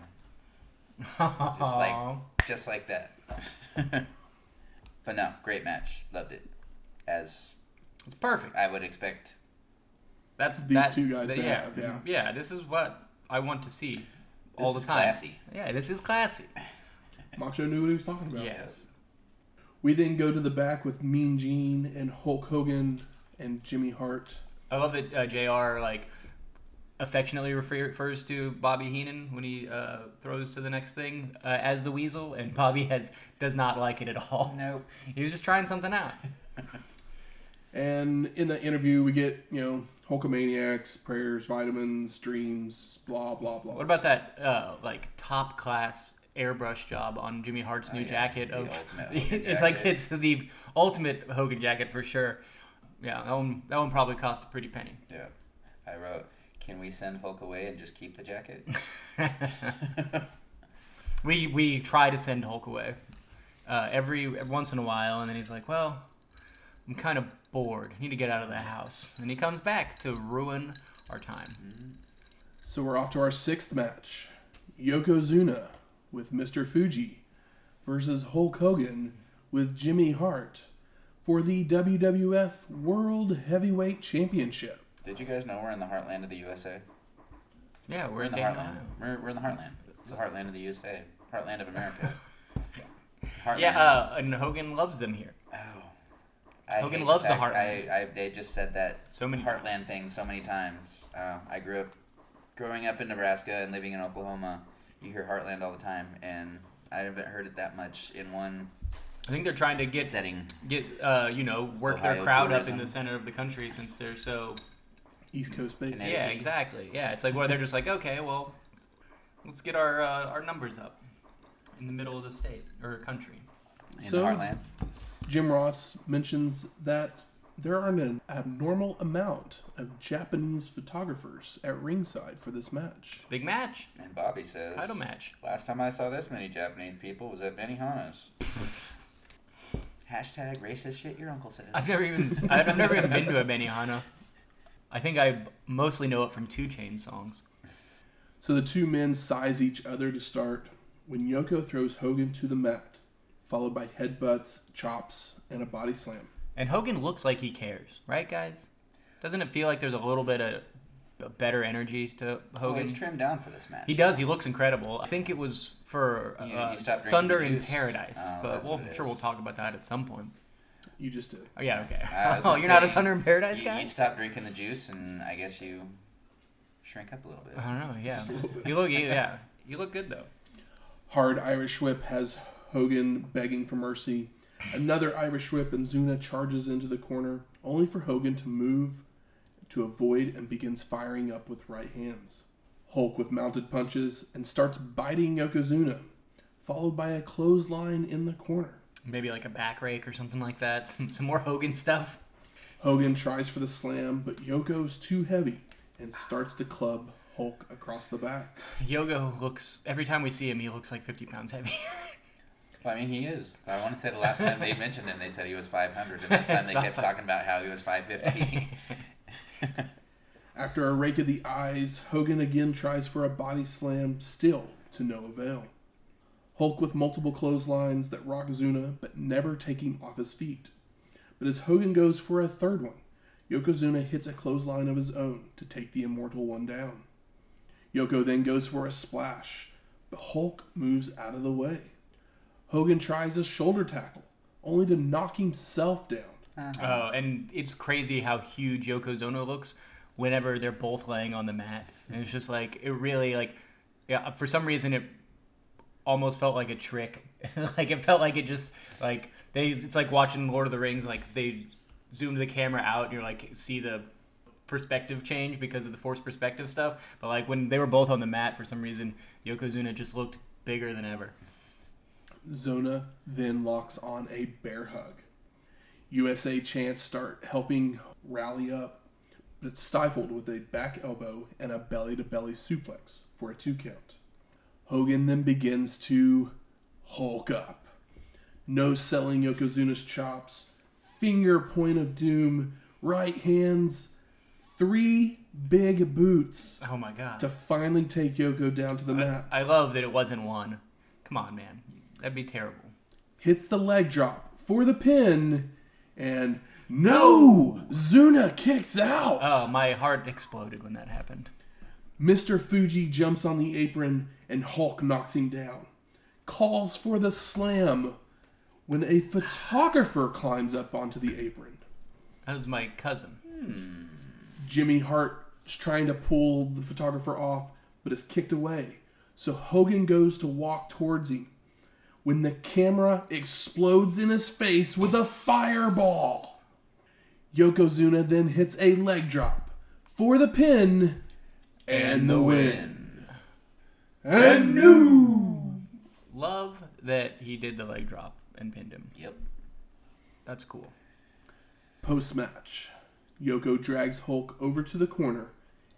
just like just like that. but no, great match. Loved it, as it's perfect. I would expect. That's These that, two guys that- to yeah, have, yeah. yeah. This is what I want to see all the is time. classy. Yeah, this is classy. Macho knew what he was talking about. Yes. We then go to the back with Mean Gene and Hulk Hogan and Jimmy Hart. I love that uh, Jr. like affectionately refer- refers to Bobby Heenan when he uh, throws to the next thing uh, as the Weasel, and Bobby has does not like it at all. Nope. He was just trying something out. And in the interview, we get, you know, Hulkamaniacs, prayers, vitamins, dreams, blah, blah, blah. What about that uh, like top class airbrush job on Jimmy Hart's new Oh, yeah. jacket? The Of ultimate Hogan it's like it's the ultimate Hogan jacket for sure. Yeah, that one that one probably cost a pretty penny. Yeah. I wrote, "Can we send Hulk away and just keep the jacket?" We we try to send Hulk away uh, every, every once in a while, and then he's like, "Well, I'm kind of bored. I need to get out of the house." And he comes back to ruin our time. So we're off to our sixth match Yokozuna with Mr. Fuji versus Hulk Hogan with Jimmy Hart for the WWF World Heavyweight Championship. Did you guys know we're in the heartland of the USA? Yeah, we're, We're in the heartland. Ohio. We're, we're in the heartland. It's the heartland of the USA. Heartland of America. Heartland. Yeah, uh, and Hogan loves them here. Oh. I Hogan loves the fact heartland. I, I, they just said that So many heartland thing so many times. Uh, I grew up, growing up in Nebraska and living in Oklahoma. You hear heartland all the time, and I haven't heard it that much in one I think they're trying to get setting. get uh, you know work their Ohio crowd up in the center of the country since they're so East Coast base. Connecticut. yeah exactly yeah it's like where they're just like okay well let's get our uh, our numbers up in the middle of the state or country In So- the heartland. Jim Ross mentions that there are an abnormal amount of Japanese photographers at ringside for this match. big match And Bobby says, title match Last time I saw this many Japanese people was at Benihana's. Hashtag racist shit your uncle says. I've never even I've never even been to a Benihana I think I mostly know it from Two Chain songs So the two men size each other to start when Yoko throws Hogan to the mat, followed by headbutts, chops, and a body slam. and Hogan looks like he cares right guys doesn't it feel like there's a little bit of a better energy to Well, Hogan he's trimmed down for this match. He does. He looks incredible. I think it was for uh, you stopped Thunder in. Paradise, Oh, but that's we'll, what it sure is. we'll talk about that at some point. You just did. Oh yeah, okay. I was oh, you're not a Thunder in Paradise you, guy? You stopped drinking the juice, and I guess you shrink up a little bit. I don't know. Yeah, Just a little bit. you look. Yeah, you look good though. Hard Irish whip has Hogan begging for mercy. Another Irish whip, and Zuna charges into the corner, only for Hogan to move to avoid and begins firing up with right hands. Hulk with mounted punches and starts biting Yokozuna, followed by a clothesline in the corner. Maybe like a back rake or something like that. Some, some more Hogan stuff. Hogan tries for the slam, but Yoko's too heavy and starts to club Hulk across the back. Yoko looks every time we see him, he looks like 50 pounds heavier. Well, I mean, he is. I want to say the last time they mentioned him, they said he was 500, and this time they kept fi- talking about how he was 550. After a rake of the eyes, Hogan again tries for a body slam, still to no avail. Hulk with multiple clotheslines that rock Zuna, but never take him off his feet. But as Hogan goes for a third one, Yokozuna hits a clothesline of his own to take the Immortal One down. Yoko then goes for a splash, but Hulk moves out of the way. Hogan tries a shoulder tackle, only to knock himself down. Uh-huh. Oh, and it's crazy how huge Yokozuna looks whenever they're both laying on the mat. And it's just like it really like yeah, uh, for some reason it almost felt like a trick. like it felt like it just like they it's like watching Lord of the Rings like they zoomed the camera out and you're like see the perspective change because of the forced perspective stuff. But like when they were both on the mat for some reason, Yokozuna just looked bigger than ever. Zuna then locks on a bear hug. USA chants start helping rally up, but it's stifled with a back elbow and a belly to belly suplex for a two count. Hogan then begins to hulk up. No selling Yokozuna's chops, finger point of doom, right hands, three big boots Oh my god. to finally take Yoko down to the mat. I love that it wasn't one. Come on, man. That'd be terrible. hits the leg drop for the pin, and no! Zuna kicks out! Oh, my heart exploded when that happened. Mr. Fuji jumps on the apron, and Hulk knocks him down. Calls for the slam when a photographer climbs up onto the apron. That was my cousin. Hmm. Jimmy Hart's trying to pull the photographer off, but is kicked away. So Hogan goes to walk towards him when the camera explodes in his face with a fireball. Yokozuna then hits a leg drop for the pin and the win. And new. Love that he did the leg drop and pinned him. yep. That's cool. Post match, Yoko drags Hulk over to the corner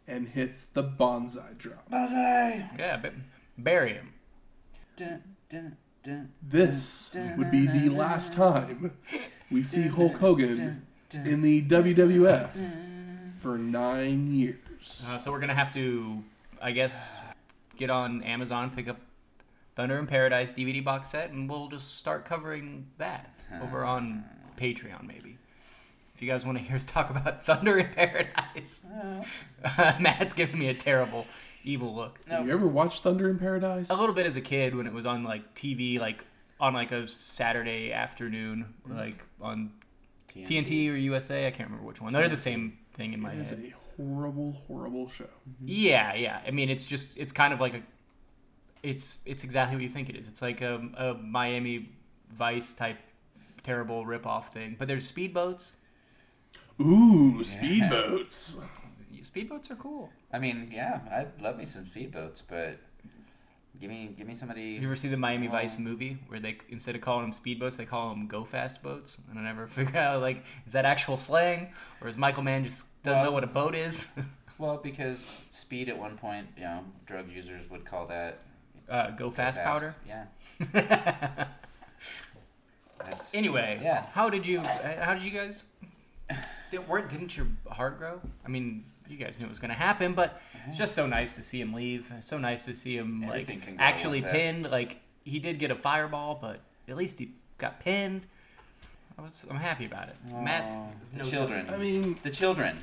and hits the banzai drop. Buzzy! Yeah, but bury him. Dun, dun, dun, This would be the last time we see Hulk Hogan in the WWF for nine years. Uh, so we're gonna have to, I guess, get on Amazon, pick up Thunder in Paradise DVD box set, and we'll just start covering that over on Patreon, maybe. If you guys want to hear us talk about Thunder in Paradise, Matt's giving me a terrible, evil look. Have you ever watched Thunder in Paradise? A little bit as a kid when it was on like TV, like on like a Saturday afternoon, mm. like on TNT or USA. I can't remember which one. They're the same thing in my It is head. a horrible, horrible show. Mm-hmm. Yeah, yeah. I mean, it's just it's kind of like a it's it's exactly what you think it is. It's like a, a Miami Vice type terrible ripoff thing. But there's speedboats. Ooh, speedboats. Speedboats are cool. I mean, yeah, I'd love me some speedboats, but give me give me somebody. You ever see the Miami Well- Vice movie where they instead of calling them speedboats, they call them go fast boats? And I never figure out like is that actual slang or is Michael Mann just doesn't know what a boat is? Well, because speed at one point, you know, drug users would call that uh, go fast powder. Yeah. That's Anyway, Yeah. How did you? uh, How did you guys? Did, weren't- didn't your heart grow? I mean, you guys knew it was going to happen, but it's just so nice to see him leave. It's so nice to see him Everything like actually once that- pinned. Like he did get a fireball, but at least he got pinned. I was. I'm happy about it. Matt, Oh, the no children. I mean, the children,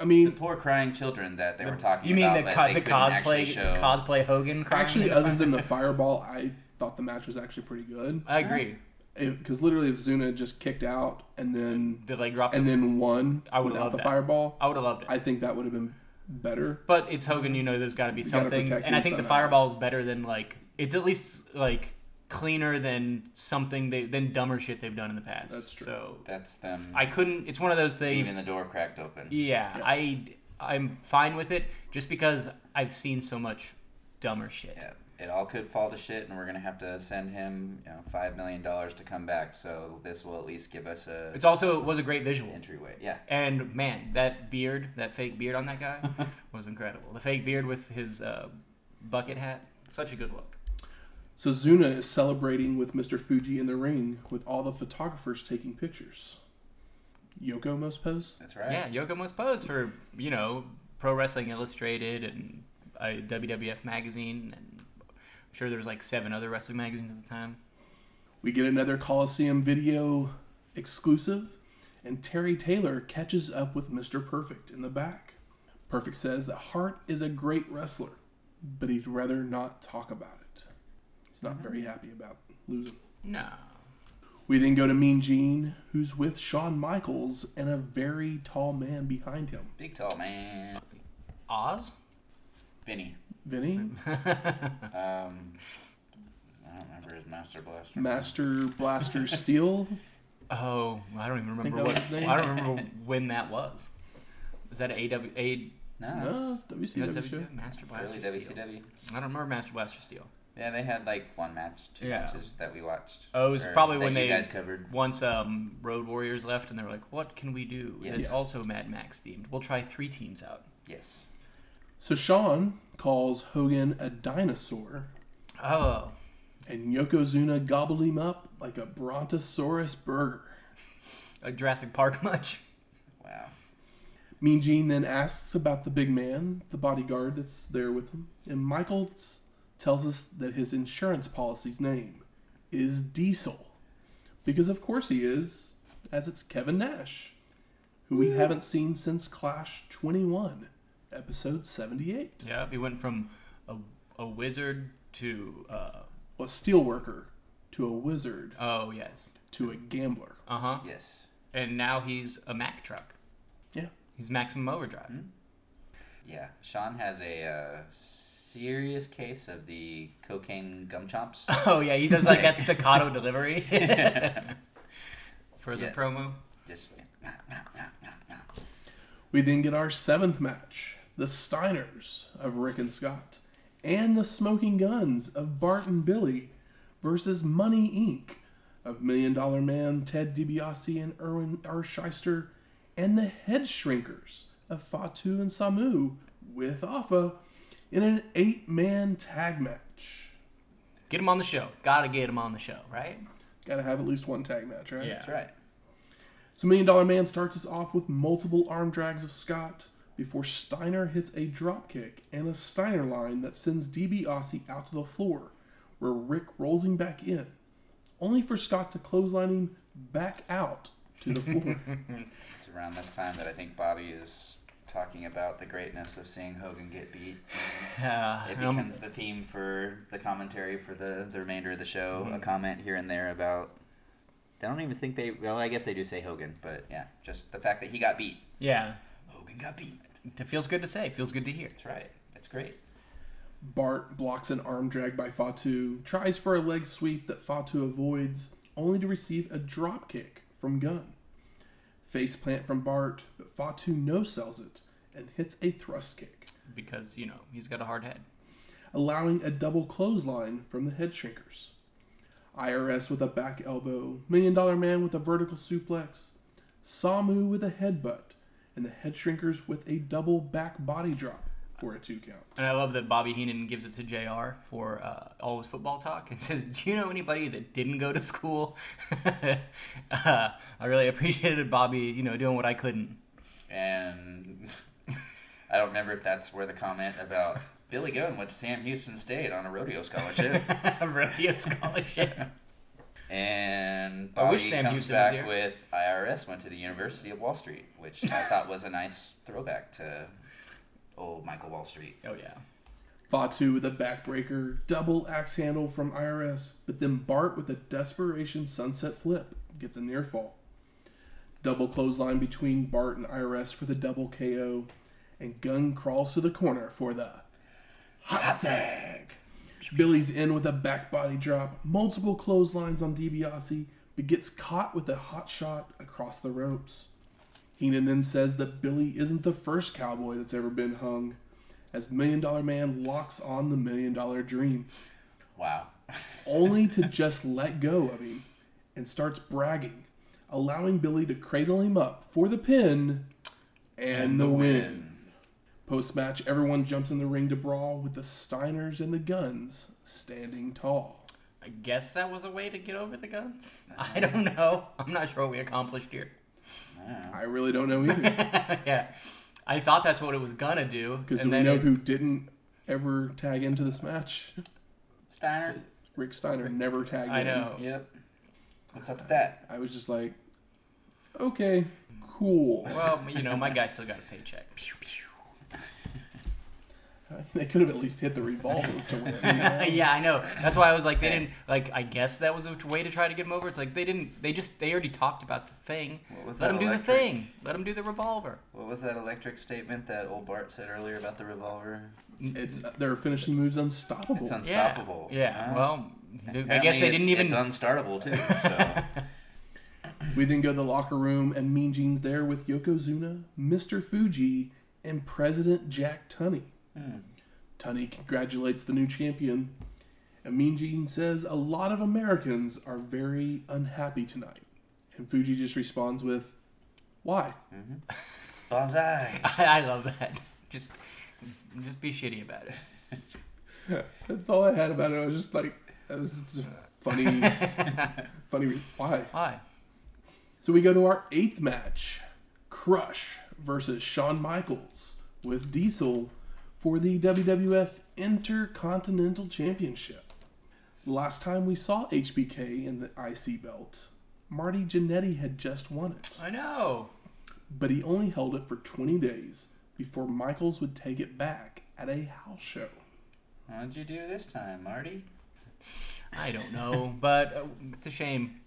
I mean, the poor crying children that they were talking about. You mean about. the co- the cosplay show. cosplay Hogan? crying? actually, other than the fireball, I thought the match was actually pretty good. I agree. Because literally, if Zuna just kicked out and then Did like drop? and the, then won I would without love the that. fireball, I would have loved it. I think that would have been better. But it's Hogan, you know. There's got to be some things, and I him think the somehow. fireball is better than like it's at least like cleaner than something they than dumber shit they've done in the past. That's true. So That's them. I couldn't. It's one of those things. Even the door cracked open. yeah, Yeah. I I'm fine with it just because I've seen so much dumber shit. Yeah, it all could fall to shit, and we're gonna have to send him, you know, five million dollars to come back. So this will at least give us a It's also it was a great visual. entryway. Yeah, And man, that beard, that fake beard on that guy was incredible. The fake beard with his uh, bucket hat, such a good look. So Zuna is celebrating with Mr. Fuji in the ring with all the photographers taking pictures. Yoko must pose? That's right. Yeah, Yoko must pose for you know Pro Wrestling Illustrated and a WWF magazine, and I'm sure there was like seven other wrestling magazines at the time. We get another Coliseum video exclusive, and Terry Taylor catches up with Mr. Perfect in the back. Perfect says that Hart is a great wrestler, but he'd rather not talk about it. He's not very happy about losing. No, We then go to Mean Gene, who's with Shawn Michaels and a very tall man behind him. Big tall man. Oz. Vinny. Vinny, Um, I don't remember his master blaster. Master Blaster Steel. Oh, I don't even remember that what. was his name? I don't remember when that was. Was that a AW A? no, No, it's it's That's WCW. WCW? Master Blaster early Steel. WCW. I don't remember Master Blaster Steel. Yeah, they had like one match, two Yeah. matches that we watched. Oh, it was probably when they guys covered. once um, Road Warriors left, and they were like, "What can we do?" Yes. It's also Mad Max themed. We'll try three teams out. Yes. So Shawn calls Hogan a dinosaur, Oh, and Yokozuna gobbled him up like a brontosaurus burger. like Jurassic Park much? Wow. Mean Gene then asks about the big man, the bodyguard that's there with him, and Michael tells us that his insurance policy's name is Diesel. Because of course he is, as it's Kevin Nash, who we haven't seen since Clash 21, episode 78. Yeah, he went from a, a wizard to uh, A steelworker to a wizard oh yes, to a gambler. uh huh, Yes. and now he's a Mack truck. Yeah. He's Maximum Overdrive. Yeah. Shawn has a uh, serious case of the cocaine gum chomps. Oh yeah, he does like that staccato delivery for the Yeah. promo. Just. We then get our seventh match the Steiners of Rick and Scott and the Smoking Gunns of Bart and Billy versus Money Inc. of Million Dollar Man, Ted DiBiase, and Irwin R. Schyster, and the Head Shrinkers of Fatu and Samu with Afa in an eight man tag match. Get him on the show. Gotta get him on the show, right? Gotta have at least one tag match, right? Yeah. That's right. So Million Dollar Man starts us off with multiple arm drags of Scott before Steiner hits a drop kick and a Steiner line that sends DiBiase out to the floor, where Rick rolls him back in, only for Scott to clothesline him back out to the floor. It's around this time that I think Bobby is talking about the greatness of seeing Hogan get beat. Uh, It um, becomes the theme for the commentary for the, the remainder of the show. Mm-hmm. A comment here and there about. I don't even think they. Well, I guess they do say Hogan, but yeah, just the fact that he got beat. yeah, Hogan got beat. It feels good to say. It Feels good to hear. That's right. That's great. Bart blocks an arm drag by Fatu, tries for a leg sweep that Fatu avoids, only to receive a drop kick from Gunn. Face plant from Bart, but Fatu no sells it and hits a thrust kick. because you know he's got a hard head. allowing a double clothesline from the head shrinkers. IRS with a back elbow, Million Dollar Man with a vertical suplex, Samu with a headbutt, and the head shrinkers with a double back body drop for a two count. And I love that Bobby Heenan gives it to Jr. for uh, all his football talk and says, "Do you know anybody that didn't go to school?" uh, I really appreciated Bobby, you know, doing what I couldn't. And I don't remember if that's where the comment about Billy Gunn went to Sam Houston State on a rodeo scholarship. Radio scholarship. And I wish Sam comes Houston was back here. with IRS went to the University of Wall Street, which I thought was a nice throwback to old Michael Wall Street. oh yeah. Fatu with a backbreaker, double axe handle from IRS, but then Bart with a desperation sunset flip gets a near fall. Double clothesline between Bart and IRS for the double KO, and Gunn crawls to the corner for the hot tag. Billy's in with a back body drop, multiple clotheslines on DiBiase, but gets caught with a hot shot across the ropes. Heenan then says that Billy isn't the first cowboy that's ever been hung, as Million Dollar Man locks on the Million Dollar Dream, Wow. only to just let go of him and starts bragging, allowing Billy to cradle him up for the pin and, the win. Post match, everyone jumps in the ring to brawl with the Steiners and the Gunns standing tall. I guess that was a way to get over the Gunns. I don't know. I'm not sure what we accomplished here. I really don't know either yeah, I thought that's what it was gonna do. because and we know it- who didn't ever tag into this match. Steiner. Rick Steiner never tagged I in. know. Yep. What's up with that? I was just like, okay, cool. Well, you know, my guy still got a paycheck. They could have at least hit the revolver to win. you know? yeah, I know. That's why I was like, they didn't like. I guess that was a way to try to get him over. It's like they didn't. They just they already talked about the thing. What was Let that him do the thing. Let him do the revolver. What was that electric statement that old Bart said earlier about the revolver? Mm, it's mm. their finishing moves unstoppable. It's unstoppable. Yeah. Yeah. Huh? well, th- I guess they didn't even. It's unstartable too. So We then go to the locker room, and Mean Gene's there with Yokozuna, Mr. Fuji, and President Jack Tunney. Hmm. Tunney congratulates the new champion, and Mean Gene says a lot of Americans are very unhappy tonight. And Fuji just responds with, Why? banzai. I love that. Just, just be shitty about it. That's all I had about it. I was just like, that was just funny, funny. Why? Why? So we go to our eighth match Crush versus Shawn Michaels with Diesel for the WWF Intercontinental Championship. The last time we saw HBK in the IC belt, Marty Jannetty had just won it, I know. but he only held it for 20 days before Michaels would take it back at a house show. What'd you do this time, Marty? I don't know, but uh, it's a shame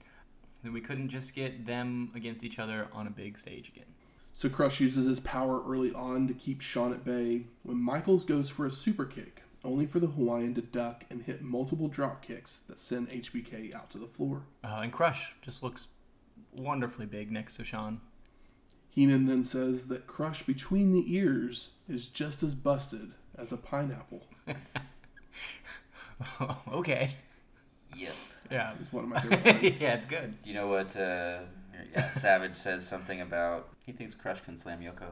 that we couldn't just get them against each other on a big stage again. So Crush uses his power early on to keep Shawn at bay when Michaels goes for a super kick, only for the Hawaiian to duck and hit multiple drop kicks that send HBK out to the floor. Uh, and Crush just looks wonderfully big next to Shawn. Heenan then says that Crush between the ears is just as busted as a pineapple. okay. Yep. Yeah. It's one of my favorite lines. yeah, it's good. Do you know what? Uh, yeah, Savage says something about he thinks Crush can slam Yoko.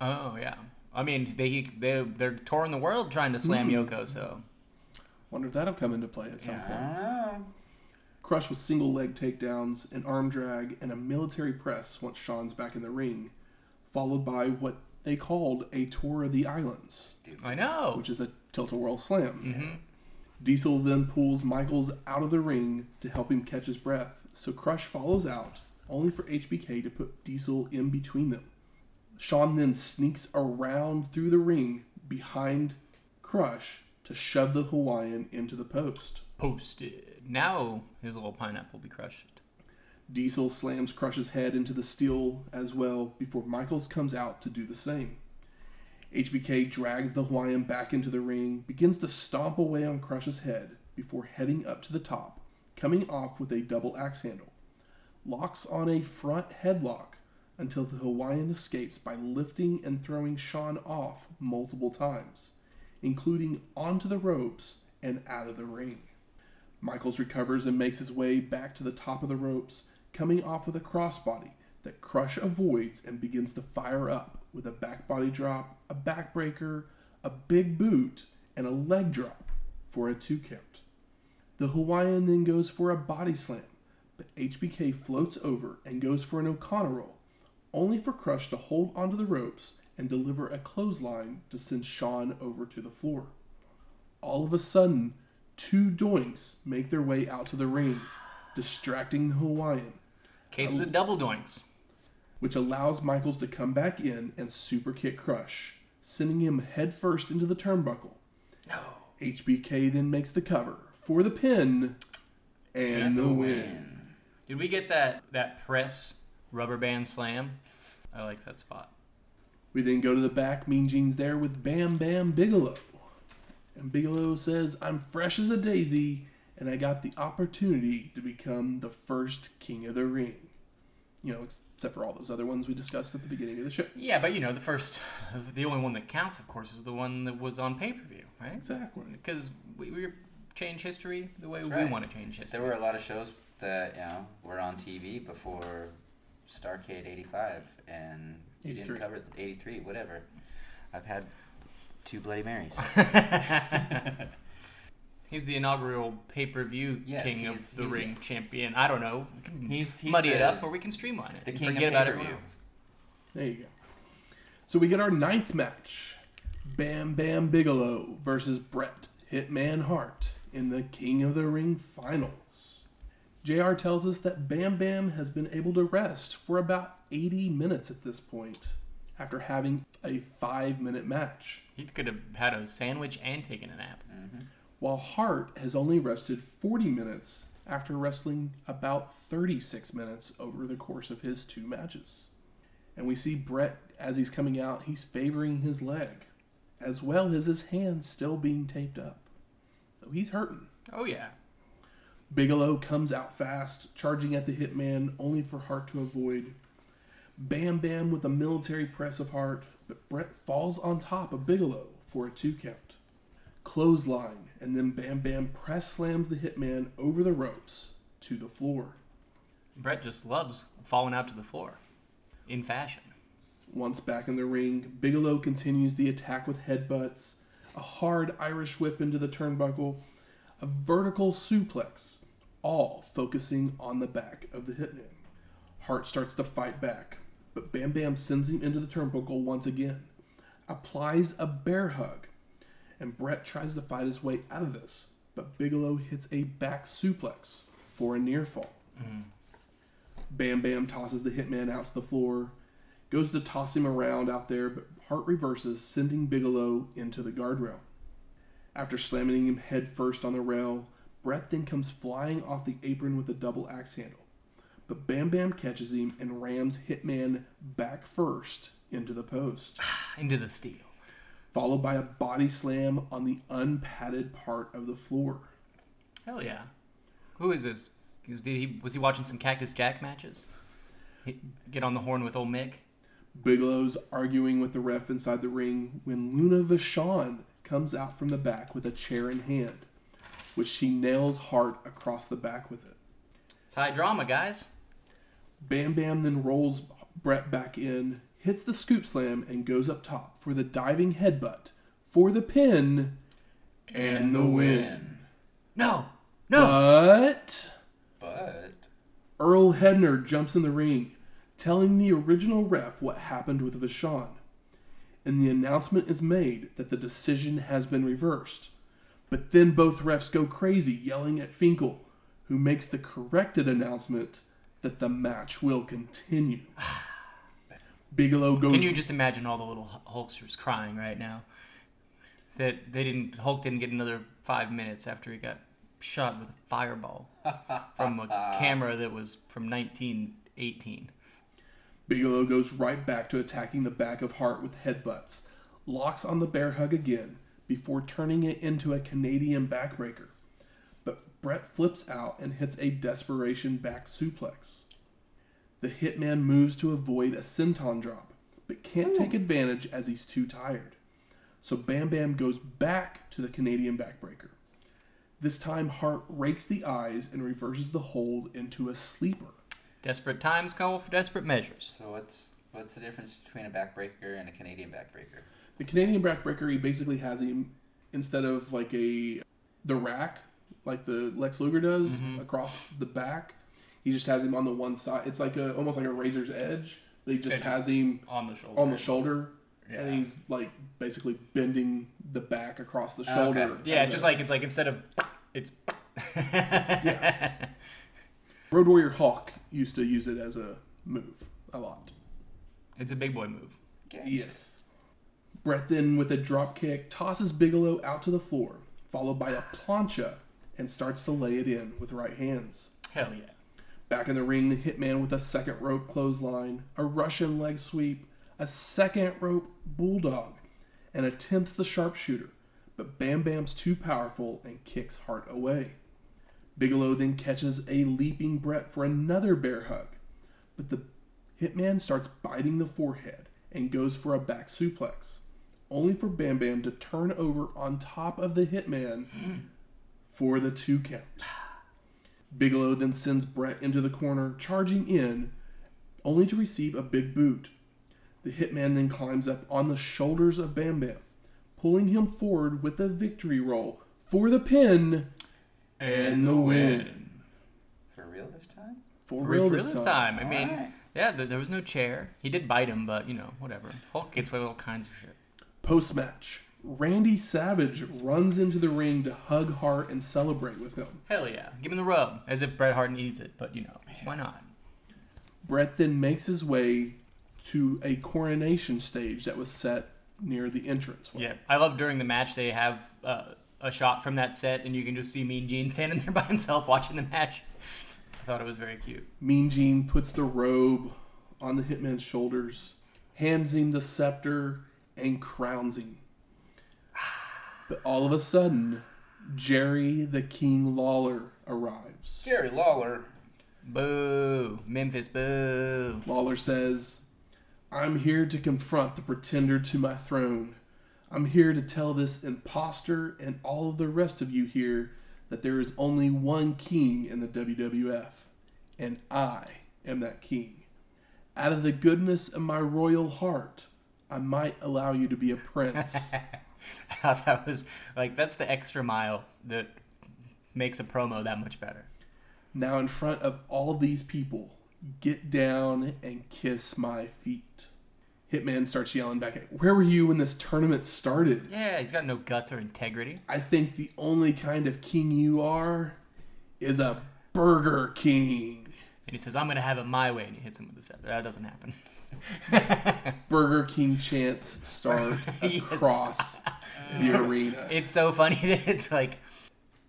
Oh yeah. I mean, they they they're touring the world trying to slam Hmm. Yoko. So Wonder if that'll come into play at some I point. Crush with single leg takedowns, an arm drag, and a military press once Shawn's back in the ring, followed by what they called a tour of the islands. I know. which is a tilt a whirl slam. hmm Diesel then pulls Michaels out of the ring to help him catch his breath, so Crush follows out, only for HBK to put Diesel in between them. Shawn then sneaks around through the ring behind Crush to shove the Hawaiian into the post. Posted. Now his little pineapple will be crushed. Diesel slams Crush's head into the steel as well before Michaels comes out to do the same. HBK drags the Hawaiian back into the ring, begins to stomp away on Crush's head before heading up to the top, coming off with a double axe handle. Locks on a front headlock until the Hawaiian escapes by lifting and throwing Shawn off multiple times, including onto the ropes and out of the ring. Michaels recovers and makes his way back to the top of the ropes, coming off with a crossbody that Crush avoids and begins to fire up with a back body drop, a backbreaker, a big boot, and a leg drop for a two count. The Hawaiian then goes for a body slam, but HBK floats over and goes for an O'Connor roll, only for Crush to hold onto the ropes and deliver a clothesline to send Shawn over to the floor. All of a sudden, two doinks make their way out to the ring, distracting the Hawaiian, Case of the double doinks. which allows Michaels to come back in and super kick Crush, sending him headfirst into the turnbuckle. No. HBK then makes the cover for the pin and, the win. Did we get that that press rubber band slam? I like that spot. We then go to the back, Mean Gene's there with Bam Bam Bigelow. And Bigelow says, I'm fresh as a daisy, and I got the opportunity to become the first king of the ring. You know, except for all those other ones we discussed at the beginning of the show. Yeah, but you know, the first, the only one that counts, of course, is the one that was on pay per view, right? Exactly. Because we, we change history the way That's we right. want to change history. There were a lot of shows that you know were on TV before Starcade '85, and you didn't cover '83, whatever. I've had two Bloody Marys. He's the inaugural pay per view Yes, king of the ring champion. I don't know. We can He's- he's muddy it up, or we can streamline it. the and king of forget about pay-per-view. everyone else. There you go. So we get our ninth match Bam Bam Bigelow versus Bret Hitman Hart in the King of the Ring finals. JR tells us that Bam Bam has been able to rest for about 80 minutes at this point after having a five minute match, He could have had a sandwich and taken a nap. Mm-hmm. while Hart has only rested 40 minutes after wrestling about 36 minutes over the course of his two matches. And we see Bret as he's coming out, he's favoring his leg, as well as his hand still being taped up. So he's hurting. Oh yeah. Bigelow comes out fast, charging at the hitman, only for Hart to avoid. Bam Bam with a military press of Hart, but Bret falls on top of Bigelow for a two count. Clothesline, and then Bam Bam press slams the hitman over the ropes to the floor. Bret just loves falling out to the floor, in fashion. Once back in the ring, Bigelow continues the attack with headbutts, a hard Irish whip into the turnbuckle, a vertical suplex, all focusing on the back of the hitman. Hart starts to fight back, but Bam Bam sends him into the turnbuckle once again, applies a bear hug, and Bret tries to fight his way out of this, but Bigelow hits a back suplex for a near fall. Mm-hmm. Bam Bam tosses the hitman out to the floor, goes to toss him around out there, but Hart reverses, sending Bigelow into the guardrail. After slamming him head first on the rail, Bret then comes flying off the apron with a double axe handle. But Bam Bam catches him and rams Hitman back first into the post, Into the steel. followed by a body slam on the unpadded part of the floor. Hell yeah. Who is this? Did he, was he watching some Cactus Jack matches? Get on the horn with old Mick? Bigelow's arguing with the ref inside the ring when Luna Vachon comes out from the back with a chair in hand, which she nails Hart across the back with it. It's high drama, guys. Bam Bam then rolls Bret back in, hits the scoop slam, and goes up top for the diving headbutt for the pin and the win. No! No! But But Earl Hebner jumps in the ring, telling the original ref what happened with Vachon. And the announcement is made that the decision has been reversed. But then both refs go crazy, yelling at Finkel, who makes the corrected announcement that the match will continue. Bigelow goes. Can you just imagine all the little Hulksters crying right now? That they didn't, Hulk didn't get another five minutes after he got shot with a fireball from a camera that was from 1918. Bigelow goes right back to attacking the back of Hart with headbutts, locks on the bear hug again before turning it into a Canadian backbreaker. But Bret flips out and hits a desperation back suplex. The hitman moves to avoid a senton drop, but can't take hmm. advantage as he's too tired. So Bam Bam goes back to the Canadian backbreaker. This time, Hart rakes the eyes and reverses the hold into a sleeper. Desperate times call for desperate measures. so what's what's the difference between a backbreaker and a Canadian backbreaker? The Canadian backbreaker, he basically has him instead of like a the rack, like the Lex Luger does mm-hmm. across the back. He just has him on the one side. It's like a almost like a razor's edge, but he just It's has him On the shoulder. on the shoulder, Yeah. and he's like basically bending the back across the Okay. shoulder. Yeah, as it's just a- like it's like instead of it's yeah. Road Warrior Hawk used to use it as a move a lot. it's a big boy move. Yes. Bret then, with a drop kick, tosses Bigelow out to the floor, followed by a plancha, and starts to lay it in with right hands. Hell yeah. Back in the ring, the hitman with a second rope clothesline, a Russian leg sweep, a second rope bulldog, and attempts the sharpshooter, but Bam Bam's too powerful and kicks Hart away. Bigelow then catches a leaping Bret for another bear hug, but the hitman starts biting the forehead and goes for a back suplex, only for Bam Bam to turn over on top of the hitman for the two count. Bigelow then sends Bret into the corner, charging in, only to receive a big boot. The hitman then climbs up on the shoulders of Bam Bam, pulling him forward with a victory roll for the pin and the win. For real this time? For For real, real this this time. time. I mean, Alright. yeah, there, there was no chair. He did bite him, but you know, whatever. Hulk gets away with all kinds of shit. Post match, Randy Savage runs into the ring to hug Hart and celebrate with him. Hell yeah, give him the rub, as if Bret Hart needs it. But you know, why not? Bret then makes his way to a coronation stage that was set near the entrance. Yeah, I love during the match they have uh, a shot from that set, and you can just see Mean Gene standing there by himself watching the match. I thought it was very cute. Mean Gene puts the robe on the hitman's shoulders, hands him the scepter, and crowns him. But all of a sudden, Jerry the King Lawler arrives. Jerry Lawler. Boo, Memphis, boo. Lawler says, I'm here to confront the pretender to my throne. I'm here to tell this impostor and all of the rest of you here that there is only one king in the WWF, and I am that king. Out of the goodness of my royal heart, I might allow you to be a prince. That was like that's the extra mile that makes a promo that much better. now, in front of all these people, get down and kiss my feet. Hitman starts yelling back at, Where were you when this tournament started? Yeah, he's got no guts or integrity. I think the only kind of king you are is a Burger King. And he says, "I'm gonna have it my way," and he hits him with the scepter. That doesn't happen. Burger King chants start Yes. across the arena. It's so funny that it's like,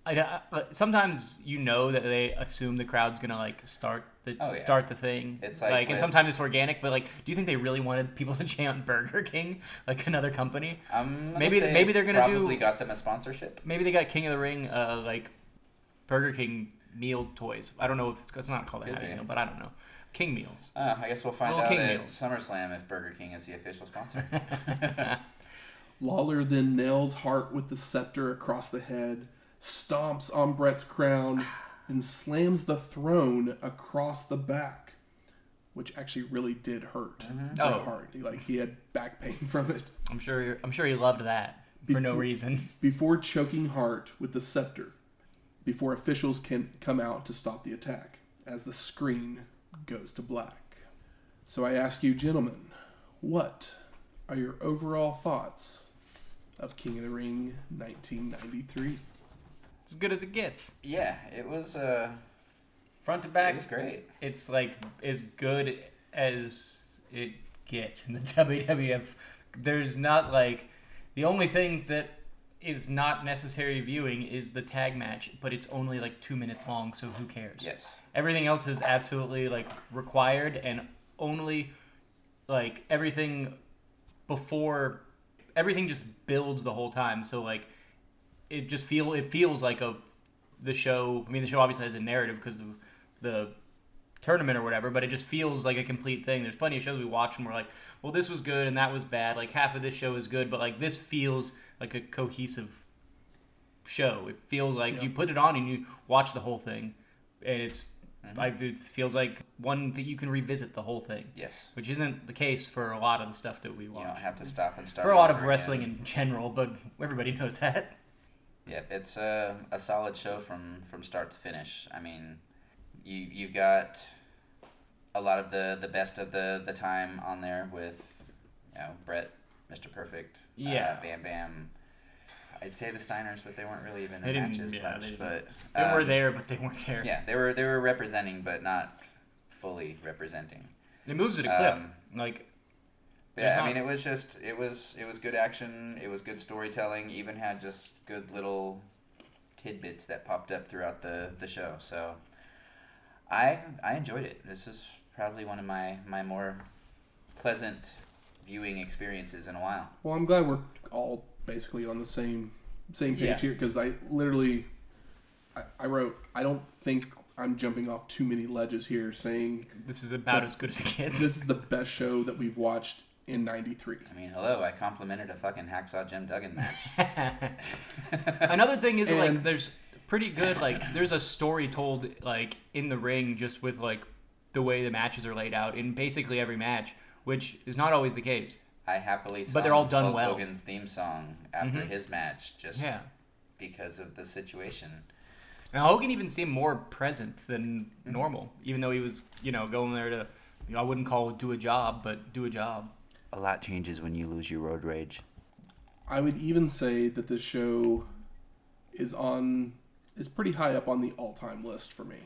I, I- sometimes you know that they assume the crowd's gonna like start the Oh, yeah. start the thing. It's like and sometimes it's organic, but like, do you think they really wanted people to chant Burger King like another company? I'm Maybe- say maybe they're gonna do- probably got them a sponsorship. Maybe they got King of the Ring, uh, like Burger King meal toys. I don't know if it's, it's not called a Could Happy be. Meal, but I don't know. King meals. Uh, I guess we'll find Little out King at meals. SummerSlam if Burger King is the official sponsor. Lawler then nails Hart with the scepter across the head, stomps on Bret's crown, and slams the throne across the back, which actually really did hurt Bret Oh. Hart. He, like he had back pain from it. I'm sure. I'm sure he loved that for no reason. Before choking Hart with the scepter, before officials can come out to stop the attack, as the screen goes to black. So I ask you, gentlemen, what are your overall thoughts of King of the Ring 1993? It's as good as it gets. yeah, it was. Uh, Front to it back, was great. it's like as good as it gets in the WWF. There's not like the only thing that is not necessary viewing is the tag match, but it's only like two minutes long, so who cares? Yes. Everything else is absolutely like required and only like everything before everything just builds the whole time. So like it just feel it feels like a the show. I mean, the show obviously has a narrative because of the tournament or whatever, but it just feels like a complete thing. There's plenty of shows we watch and we're like, well, this was good and that was bad. Like half of this show is good, but like this feels like a cohesive show. It feels like Yeah. you put it on and you watch the whole thing, and it's. Mm-hmm. I, it feels like one that you can revisit the whole thing, Yes. which isn't the case for a lot of the stuff that we You watch. don't have to stop and start. for a lot of wrestling again. in general, but everybody knows that. Yeah, it's a, a solid show from, from start to finish. I mean, you you've got a lot of the, the best of the, the time on there with you know Bret, Mr. Perfect, Yeah. uh, Bam Bam. I'd say the Steiners, but they weren't really even in the matches yeah, much. they but They were um, there, but they weren't there. Yeah, they were they were representing, but not fully representing. It moves at a clip. Um, like Yeah, There's I mean, it was just it was it was good action. It was good storytelling. Even had just good little tidbits that popped up throughout the the show. So I I enjoyed it. This is probably one of my my more pleasant viewing experiences in a while. Well, I'm glad we're all basically on the same same page Yeah. here because I literally I, I wrote I don't think I'm jumping off too many ledges here saying this is about as good as it gets. this is the best show that we've watched in '93. I mean, hello, I complimented a fucking hacksaw Jim Duggan match. Another thing is And- like there's pretty good like there's a story told like in the ring just with like the way the matches are laid out in basically every match, which is not always the case. I happily But they're all done Hulk well. Hogan's theme song after Mhm. his match. Just Yeah. because of the situation. Now Hogan even seemed more present than normal, even though he was, you know, going there to, you know, I wouldn't call it do a job, but do a job. A lot changes when you lose your road rage. I would even say that the show is on is pretty high up on the all time list for me.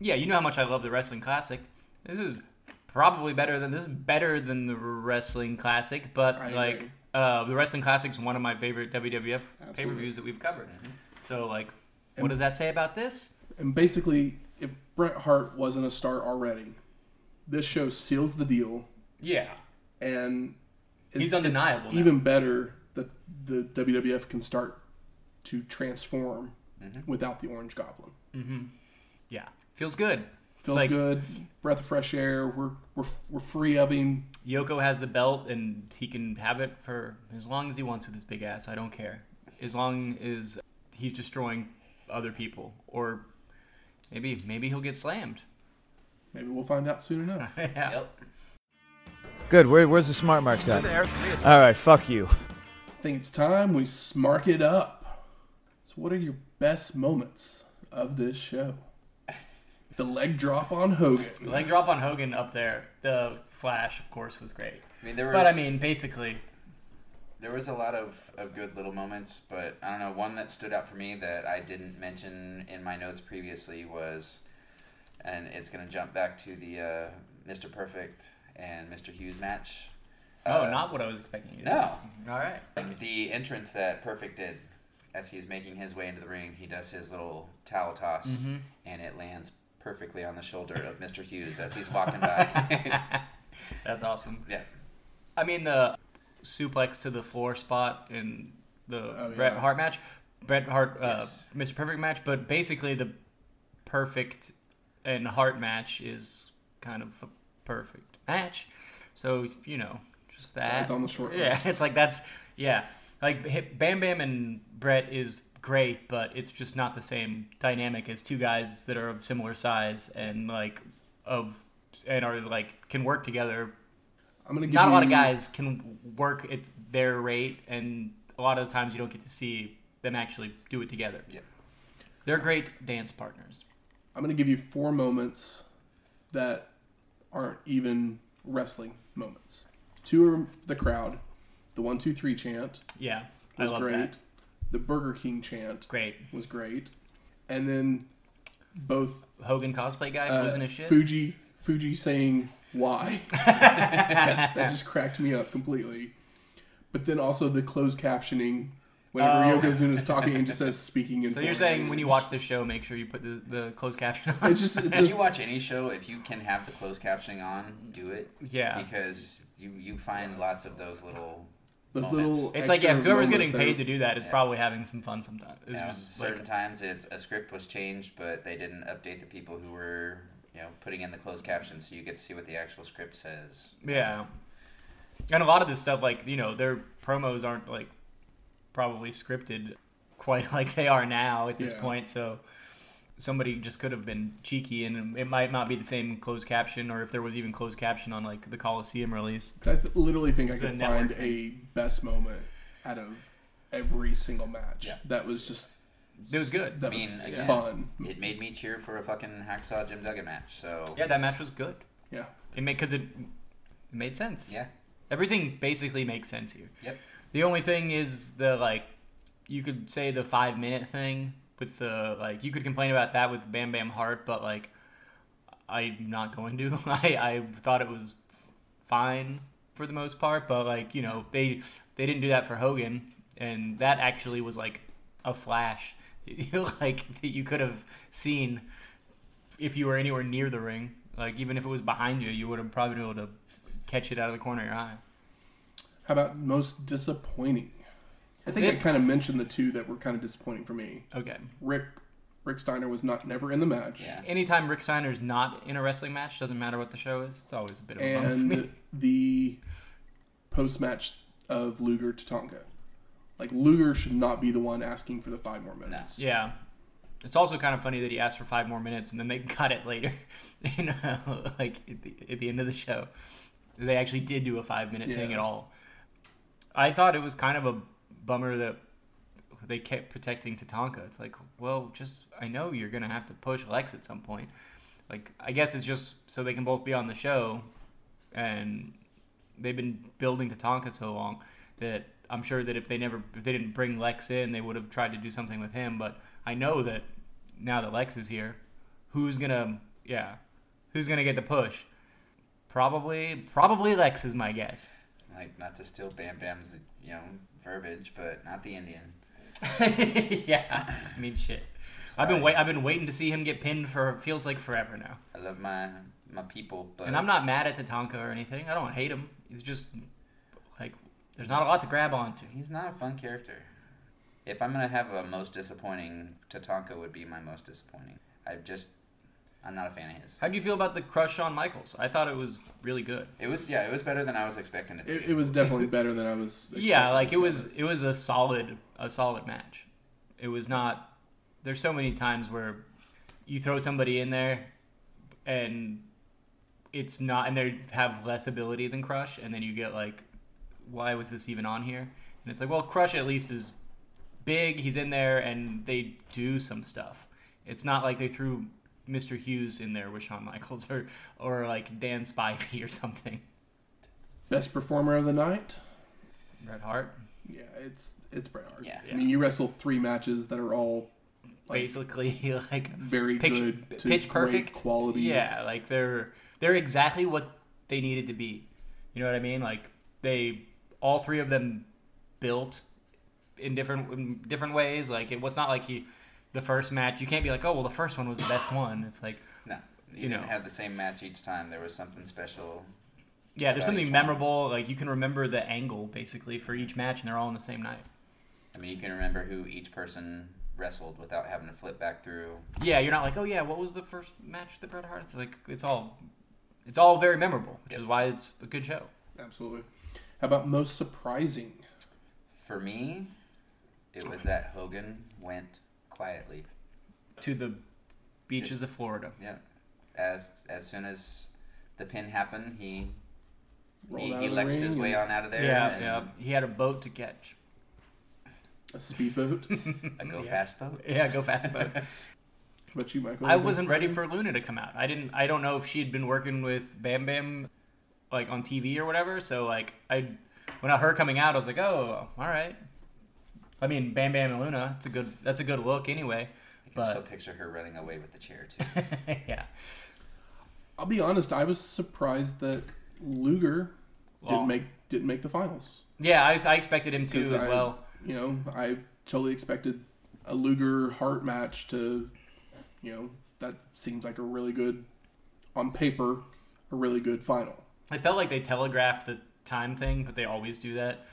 Yeah, you know how much I love the wrestling classic. This is probably better than this is better than the wrestling classic, but I like uh, the wrestling classic is one of my favorite WWF pay per views that we've covered. Mm-hmm. So like, And- what does that say about this? And basically, if Bret Hart wasn't a star already, this show seals the deal Yeah, and it's- He's undeniable It's even better that the WWF can start to transform Mm-hmm. without the Orange Goblin. yeah, feels good. Feels like good, breath of fresh air. We're we're we're free of him. Yoko has the belt and he can have it for as long as he wants with his big ass. I don't care. As long as he's destroying other people, or maybe maybe he'll get slammed. Maybe we'll find out soon enough. yeah. Yep. Good. Where, where's the smart marks at? All right. Fuck you. I think it's time we smark it up. So, what are your best moments of this show? The leg drop on Hogan. The leg drop on Hogan up there. The flash, of course, was great. I mean, there was, But I mean, basically, there was a lot of, of good little moments, but I don't know. One that stood out for me that I didn't mention in my notes previously was, and it's going to jump back to the uh, Mr. Perfect and Mr. Hughes match. oh, Uh, not what I was expecting you to no. say. All right. The entrance that Perfect did as he's making his way into the ring, he does his little towel toss, Mm-hmm. and it lands perfectly on the shoulder of Mr. Hughes as he's walking by. That's awesome. yeah. I mean, the suplex to the floor spot in the Oh, Bret yeah. Hart match, Bret Hart, uh, Yes. Mr. Perfect match, but basically the perfect and Hart match is kind of a perfect match. So you know, just that. It's on the short Yeah, list. it's like that's yeah, like Bam Bam and Bret is great, but it's just not the same dynamic as two guys that are of similar size and like of and are like can work together I'm gonna give not a lot of guys can work at their rate, and a lot of the times you don't get to see them actually do it together. Yeah. They're great dance partners. I'm gonna give you four moments that aren't even wrestling moments. Two are the crowd. The one, two, three chant Yeah, I was love great. that. The Burger King chant Great. was great. And then both Hogan cosplay guy uh, losing his shit. Fuji Fuji saying why. that, that just cracked me up completely. But then also the closed captioning whenever Oh. Yokozuna is talking and just says speaking in So you're foreign saying when you watch the show, make sure you put the, the closed caption on. it's just it's When you watch any show, if you can have the closed captioning on, do it. Yeah. Because you, you find lots of those little those moments. little It's like yeah, whoever's getting paid are- to do that is Yeah. probably having some fun sometimes. It's you know, just certain like, times it's a script was changed, but they didn't update the people who were you know putting in the closed captions, so you get to see what the actual script says. yeah. And a lot of this stuff, like you know, their promos aren't like probably scripted quite like they are now at this Yeah. point. So somebody just could have been cheeky, and it might not be the same closed caption, or if there was even closed caption on like the Coliseum release. I th- literally think I It's a could find thing. a best moment out of every single match. Yeah. That was just It was good. that I mean, was again, fun. It made me cheer for a fucking hacksaw Jim Duggan match. So Yeah, that match was good. Yeah. It made because it, it made sense. yeah, Everything basically makes sense here. Yep. The only thing is the like, you could say the five minute thing with the like. You could complain about that with Bam Bam Hart, but like, I'm not going to. I I thought it was fine for the most part, but like you know they they didn't do that for Hogan, and that actually was like a flash, like that you could have seen if you were anywhere near the ring. Like even if it was behind you, you would have probably been able to catch it out of the corner of your eye. How about most disappointing? I think I kind of mentioned the two that were kind of disappointing for me. Okay. Rick Rick Steiner was not never in the match. Yeah. Anytime Rick Steiner's not in a wrestling match, doesn't matter what the show is. It's always a bit of a bummer for me. And the post match of Luger Tatanka. Like Luger should not be the one asking for the five more minutes. Yeah. It's also kind of funny that he asked for five more minutes and then they cut it later, you know, like at the, at the end of the show. They actually did do a five minute thing at all. I thought it was kind of a bummer that they kept protecting Tatanka. It's like, well, just I know you're gonna have to push Lex at some point. Like, I guess it's just so they can both be on the show, and they've been building Tatanka so long that I'm sure that if they never if they didn't bring Lex in, they would have tried to do something with him. But I know that now that Lex is here, who's gonna yeah, who's gonna get the push? Probably probably Lex is my guess. Like not to steal Bam Bam's you know verbiage, but not the Indian. yeah, I mean shit. I've been wait I've been waiting to see him get pinned for feels like forever now. I love my my people, but And I'm not mad at Tatanka or anything. I don't hate him. It's just like there's not a lot to grab onto. He's not a fun character. If I'm gonna have a most disappointing, Tatanka would be my most disappointing. I just, I'm not a fan of his. How'd you feel about the crush on Michaels? I thought it was really good. It was yeah, it was better than I was expecting it to It, be. it was definitely better than I was. Yeah, like it was it was a solid a solid match. It was not there's so many times where you throw somebody in there and it's not and they have less ability than Crush and then you get like why was this even on here? And it's like, well, Crush at least is big, he's in there and they do some stuff. It's not like they threw Mr. Hughes in there with Shawn Michaels or or like Dan Spivey or something. best performer of the night. Bret Hart. Yeah, it's it's Bret Hart. Yeah. I mean, you wrestle three matches that are all like, basically like very pitch, good, to pitch great perfect quality. Yeah, like they're they're exactly what they needed to be. You know what I mean? Like they all three of them built in different in different ways. Like it was not like he the first match. You can't be like, oh well, the first one was the best one. It's like no, you, you didn't know. have the same match each time. There was something special. yeah, there's something each one. memorable. Like you can remember the angle basically for each match, and they're all on the same night. I mean, you can remember who each person wrestled without having to flip back through. Yeah, you're not like, oh yeah, what was the first match that Bret Hart? It's like it's all it's all very memorable, which is why it's a good show. absolutely. How about most surprising? For me, it was that Hogan went quietly. To the beaches Just- of Florida. Yeah, as as soon as the pin happened, he Rolled he, out he lexed his way on out of there. Yeah, yeah. He had a boat to catch. A speedboat. A go Yeah. fast boat. Yeah, go fast boat. but you, Michael. I wasn't ready for Luna to come out. I didn't. I don't know if she had been working with Bam Bam, like on TV or whatever. So like I, when I heard her coming out, I was like, oh, all right. I mean, Bam Bam and Luna. It's a good. That's a good look anyway. I can still picture her running away with the chair, too. Yeah. I'll be honest. I was surprised that Luger Well- didn't make didn't make the finals. Yeah, I, I expected him to 'Cause as I- well. You know, I totally expected a Luger Hart match to, you know, that seems like a really good, on paper, a really good final. I felt like they telegraphed the time thing, but they always do that.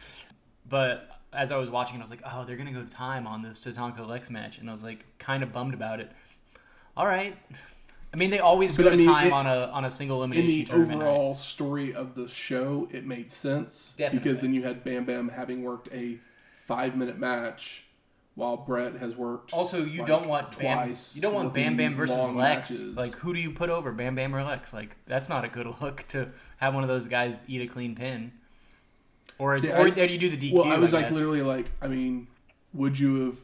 But as I was watching, it, I was like, oh, they're gonna go time on this Tatanka Lex match, and I was like, kind of bummed about it. All right. I mean, they always But go I to mean, time it- on a on a single In elimination the tournament. overall story of the show, it made sense Definitely. because then you had Bam Bam having worked a five minute match, while Bret has worked. Also, you like, don't want Bam. twice You don't want Bam Bam versus Lex. matches. Like, who do you put over, Bam Bam or Lex? Like, that's not a good look to have one of those guys eat a clean pin. Or, See, or I- do you do the DQ? well, I was like literally like, I mean, would you have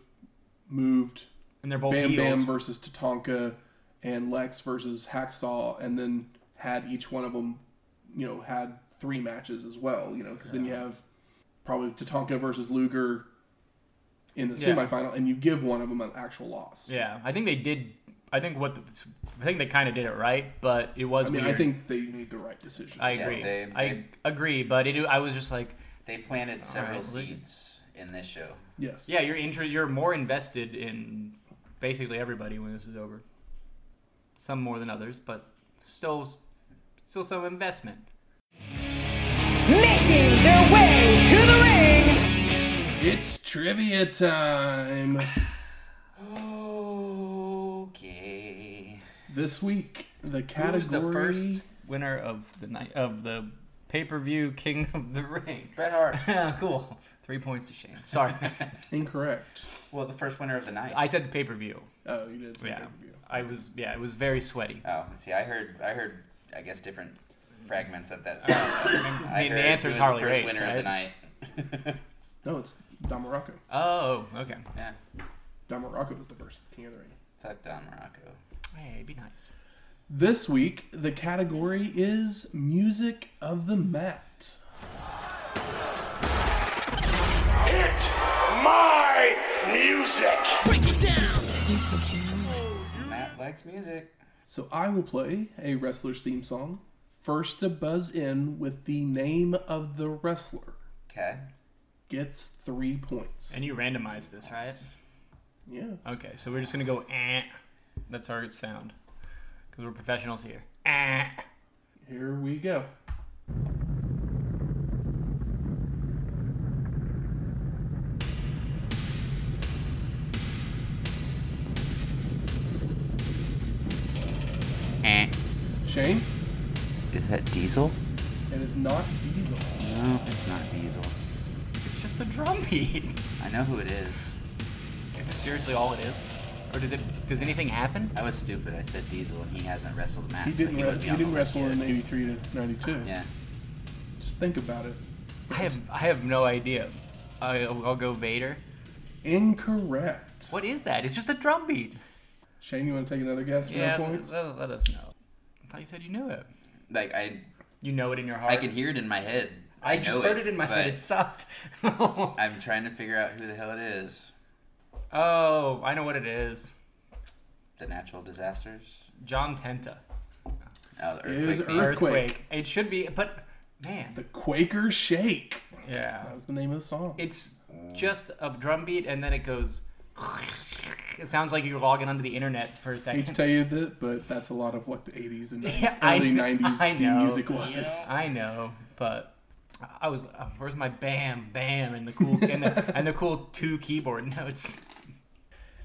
moved and they're both Bam heels. Bam versus Tatanka and Lex versus Hacksaw, and then had each one of them, you know, had three matches as well, you know, because then you have probably Tatanka versus Luger in the Yeah. semifinal, and you give one of them an actual loss. Yeah, I think they did. I think what the, I think they kind of did it right, but it was I mean, weird. I think they made the right decision. I Yeah, agree. they- I they- agree, but it, I was just like, They planted several right, well, they- seeds in this show. yes. yeah, you're inter- you're more invested in basically everybody when this is over. Some more than others, but still, still some investment. making their way to the ring. It's trivia time. Okay. This week, the Who category. was the first winner of the night of the pay per view King of the Ring? Bret Hart. Oh, cool. Three points to Shane. Sorry, Incorrect. Well, the first winner of the night. I said the pay per view. Oh, you did. say Yeah, pay-per-view. I was. Yeah, it was very sweaty. Oh, see, I heard, I heard, I guess different fragments of that sentence. I mean, the answer it is was Harley the first Race, winner of the night. No, it's Don Muraco. Oh, okay. Yeah. Don Muraco was the first King of the Ring. Fuck Don Muraco. Hey, be nice. This week, the category is Music of the Mat. Hit my music. Break it down! Matt likes music. So I will play a wrestler's theme song. First to buzz in with the name of the wrestler Okay. gets three points. And you randomized this, right? yeah. Okay, so we're just gonna go eh. That's our sound. Because we're professionals here. Eh. Here we go. Eh. Shane, Is that Diesel? it is not Diesel. No, it's not Diesel. It's just a drum beat. I know who it is. Is this seriously all it is? Or does it does anything happen? I was stupid. I said Diesel, and he hasn't wrestled a match. He didn't. he re- he didn't list wrestle in '83 to '92. Yeah. Just think about it. I have I have no idea. I'll, I'll go Vader. Incorrect. What is that? It's just a drum beat. Shane, you want to take another guess for Yeah, no points? let, let us know. I thought you said you knew it. Like I, You know it in your heart. I can hear it in my head. I, know just heard it in my head. but It sucked. I'm trying to figure out who the hell it is. Oh, I know what it is. The natural disasters. John Tenta. Oh, the It is earthquake. theme. Earthquake. It should be, but man, The Quaker Shake. yeah. That was the name of the song. It's just a drum beat, and then it goes. It sounds like you're logging onto the internet for a second. I hate to tell you that, but that's a lot of what the 80s and Yeah, early kn- 90s I theme music was. I know, but I was. uh, Where's my bam, bam, and the cool and the, and the cool two keyboard notes?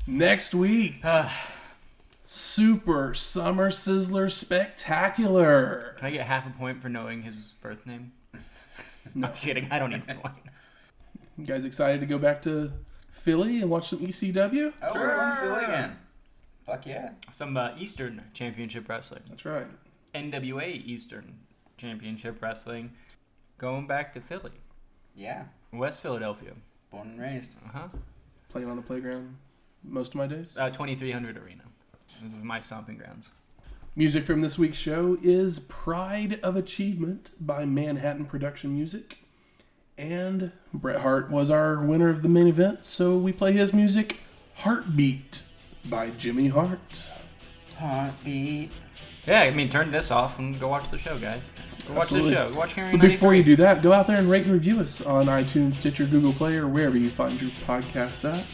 Next week, Uh, Super Summer Sizzler Spectacular. can I get half a point for knowing his birth name? No, I'm kidding. I don't need a point. You guys excited to go back to Philly and watch some ECW? Oh, we're on Phil again. Fuck yeah. Some uh, Eastern Championship Wrestling, That's right. NWA Eastern Championship Wrestling, going back to Philly, Yeah. West Philadelphia. Born and raised. Uh huh. Playing on the playground most of my days. Uh, 2300 Arena. This is my stomping grounds. Music from this week's show is Pride of Achievement by Manhattan Production Music. And Bret Hart was our winner of the main event, so we play his music, Heartbeat by Jimmy Hart. Heartbeat. Yeah, I mean, turn this off and go watch the show, guys. Go watch the show. Go watch Carrying But before you do that, go out there and rate and review us on iTunes, Stitcher, Google Play, or wherever you find your podcasts at.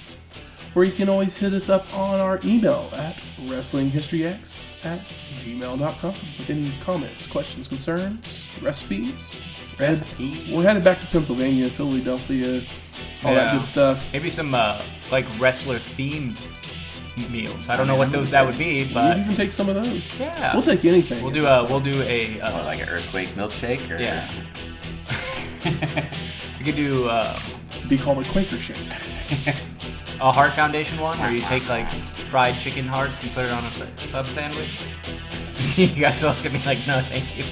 Or you can always hit us up on our email at WrestlingHistoryX at gmail.com with any comments, questions, concerns, recipes. We're headed- Recipes. We're headed back to Pennsylvania, Philadelphia, all that good stuff. Maybe some uh, like wrestler themed meals. I don't know what those that would be, but We'd but even take some of those. yeah, We'll take anything. We'll do a we'll do a Or uh, like an earthquake milkshake? Or yeah. we could do uh, be called a Quaker shake. a heart foundation one, where you take like fried chicken hearts and put it on a sub sandwich. you guys looked at me like, no, thank you.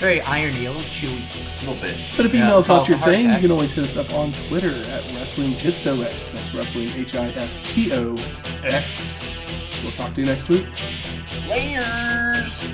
Very irony, a little chewy. A little bit. But if Yeah, email's call not your a heart thing, you can always hit us up on Twitter at Wrestling Histo That's Wrestling H I S T O X. We'll talk to you next week. Layers.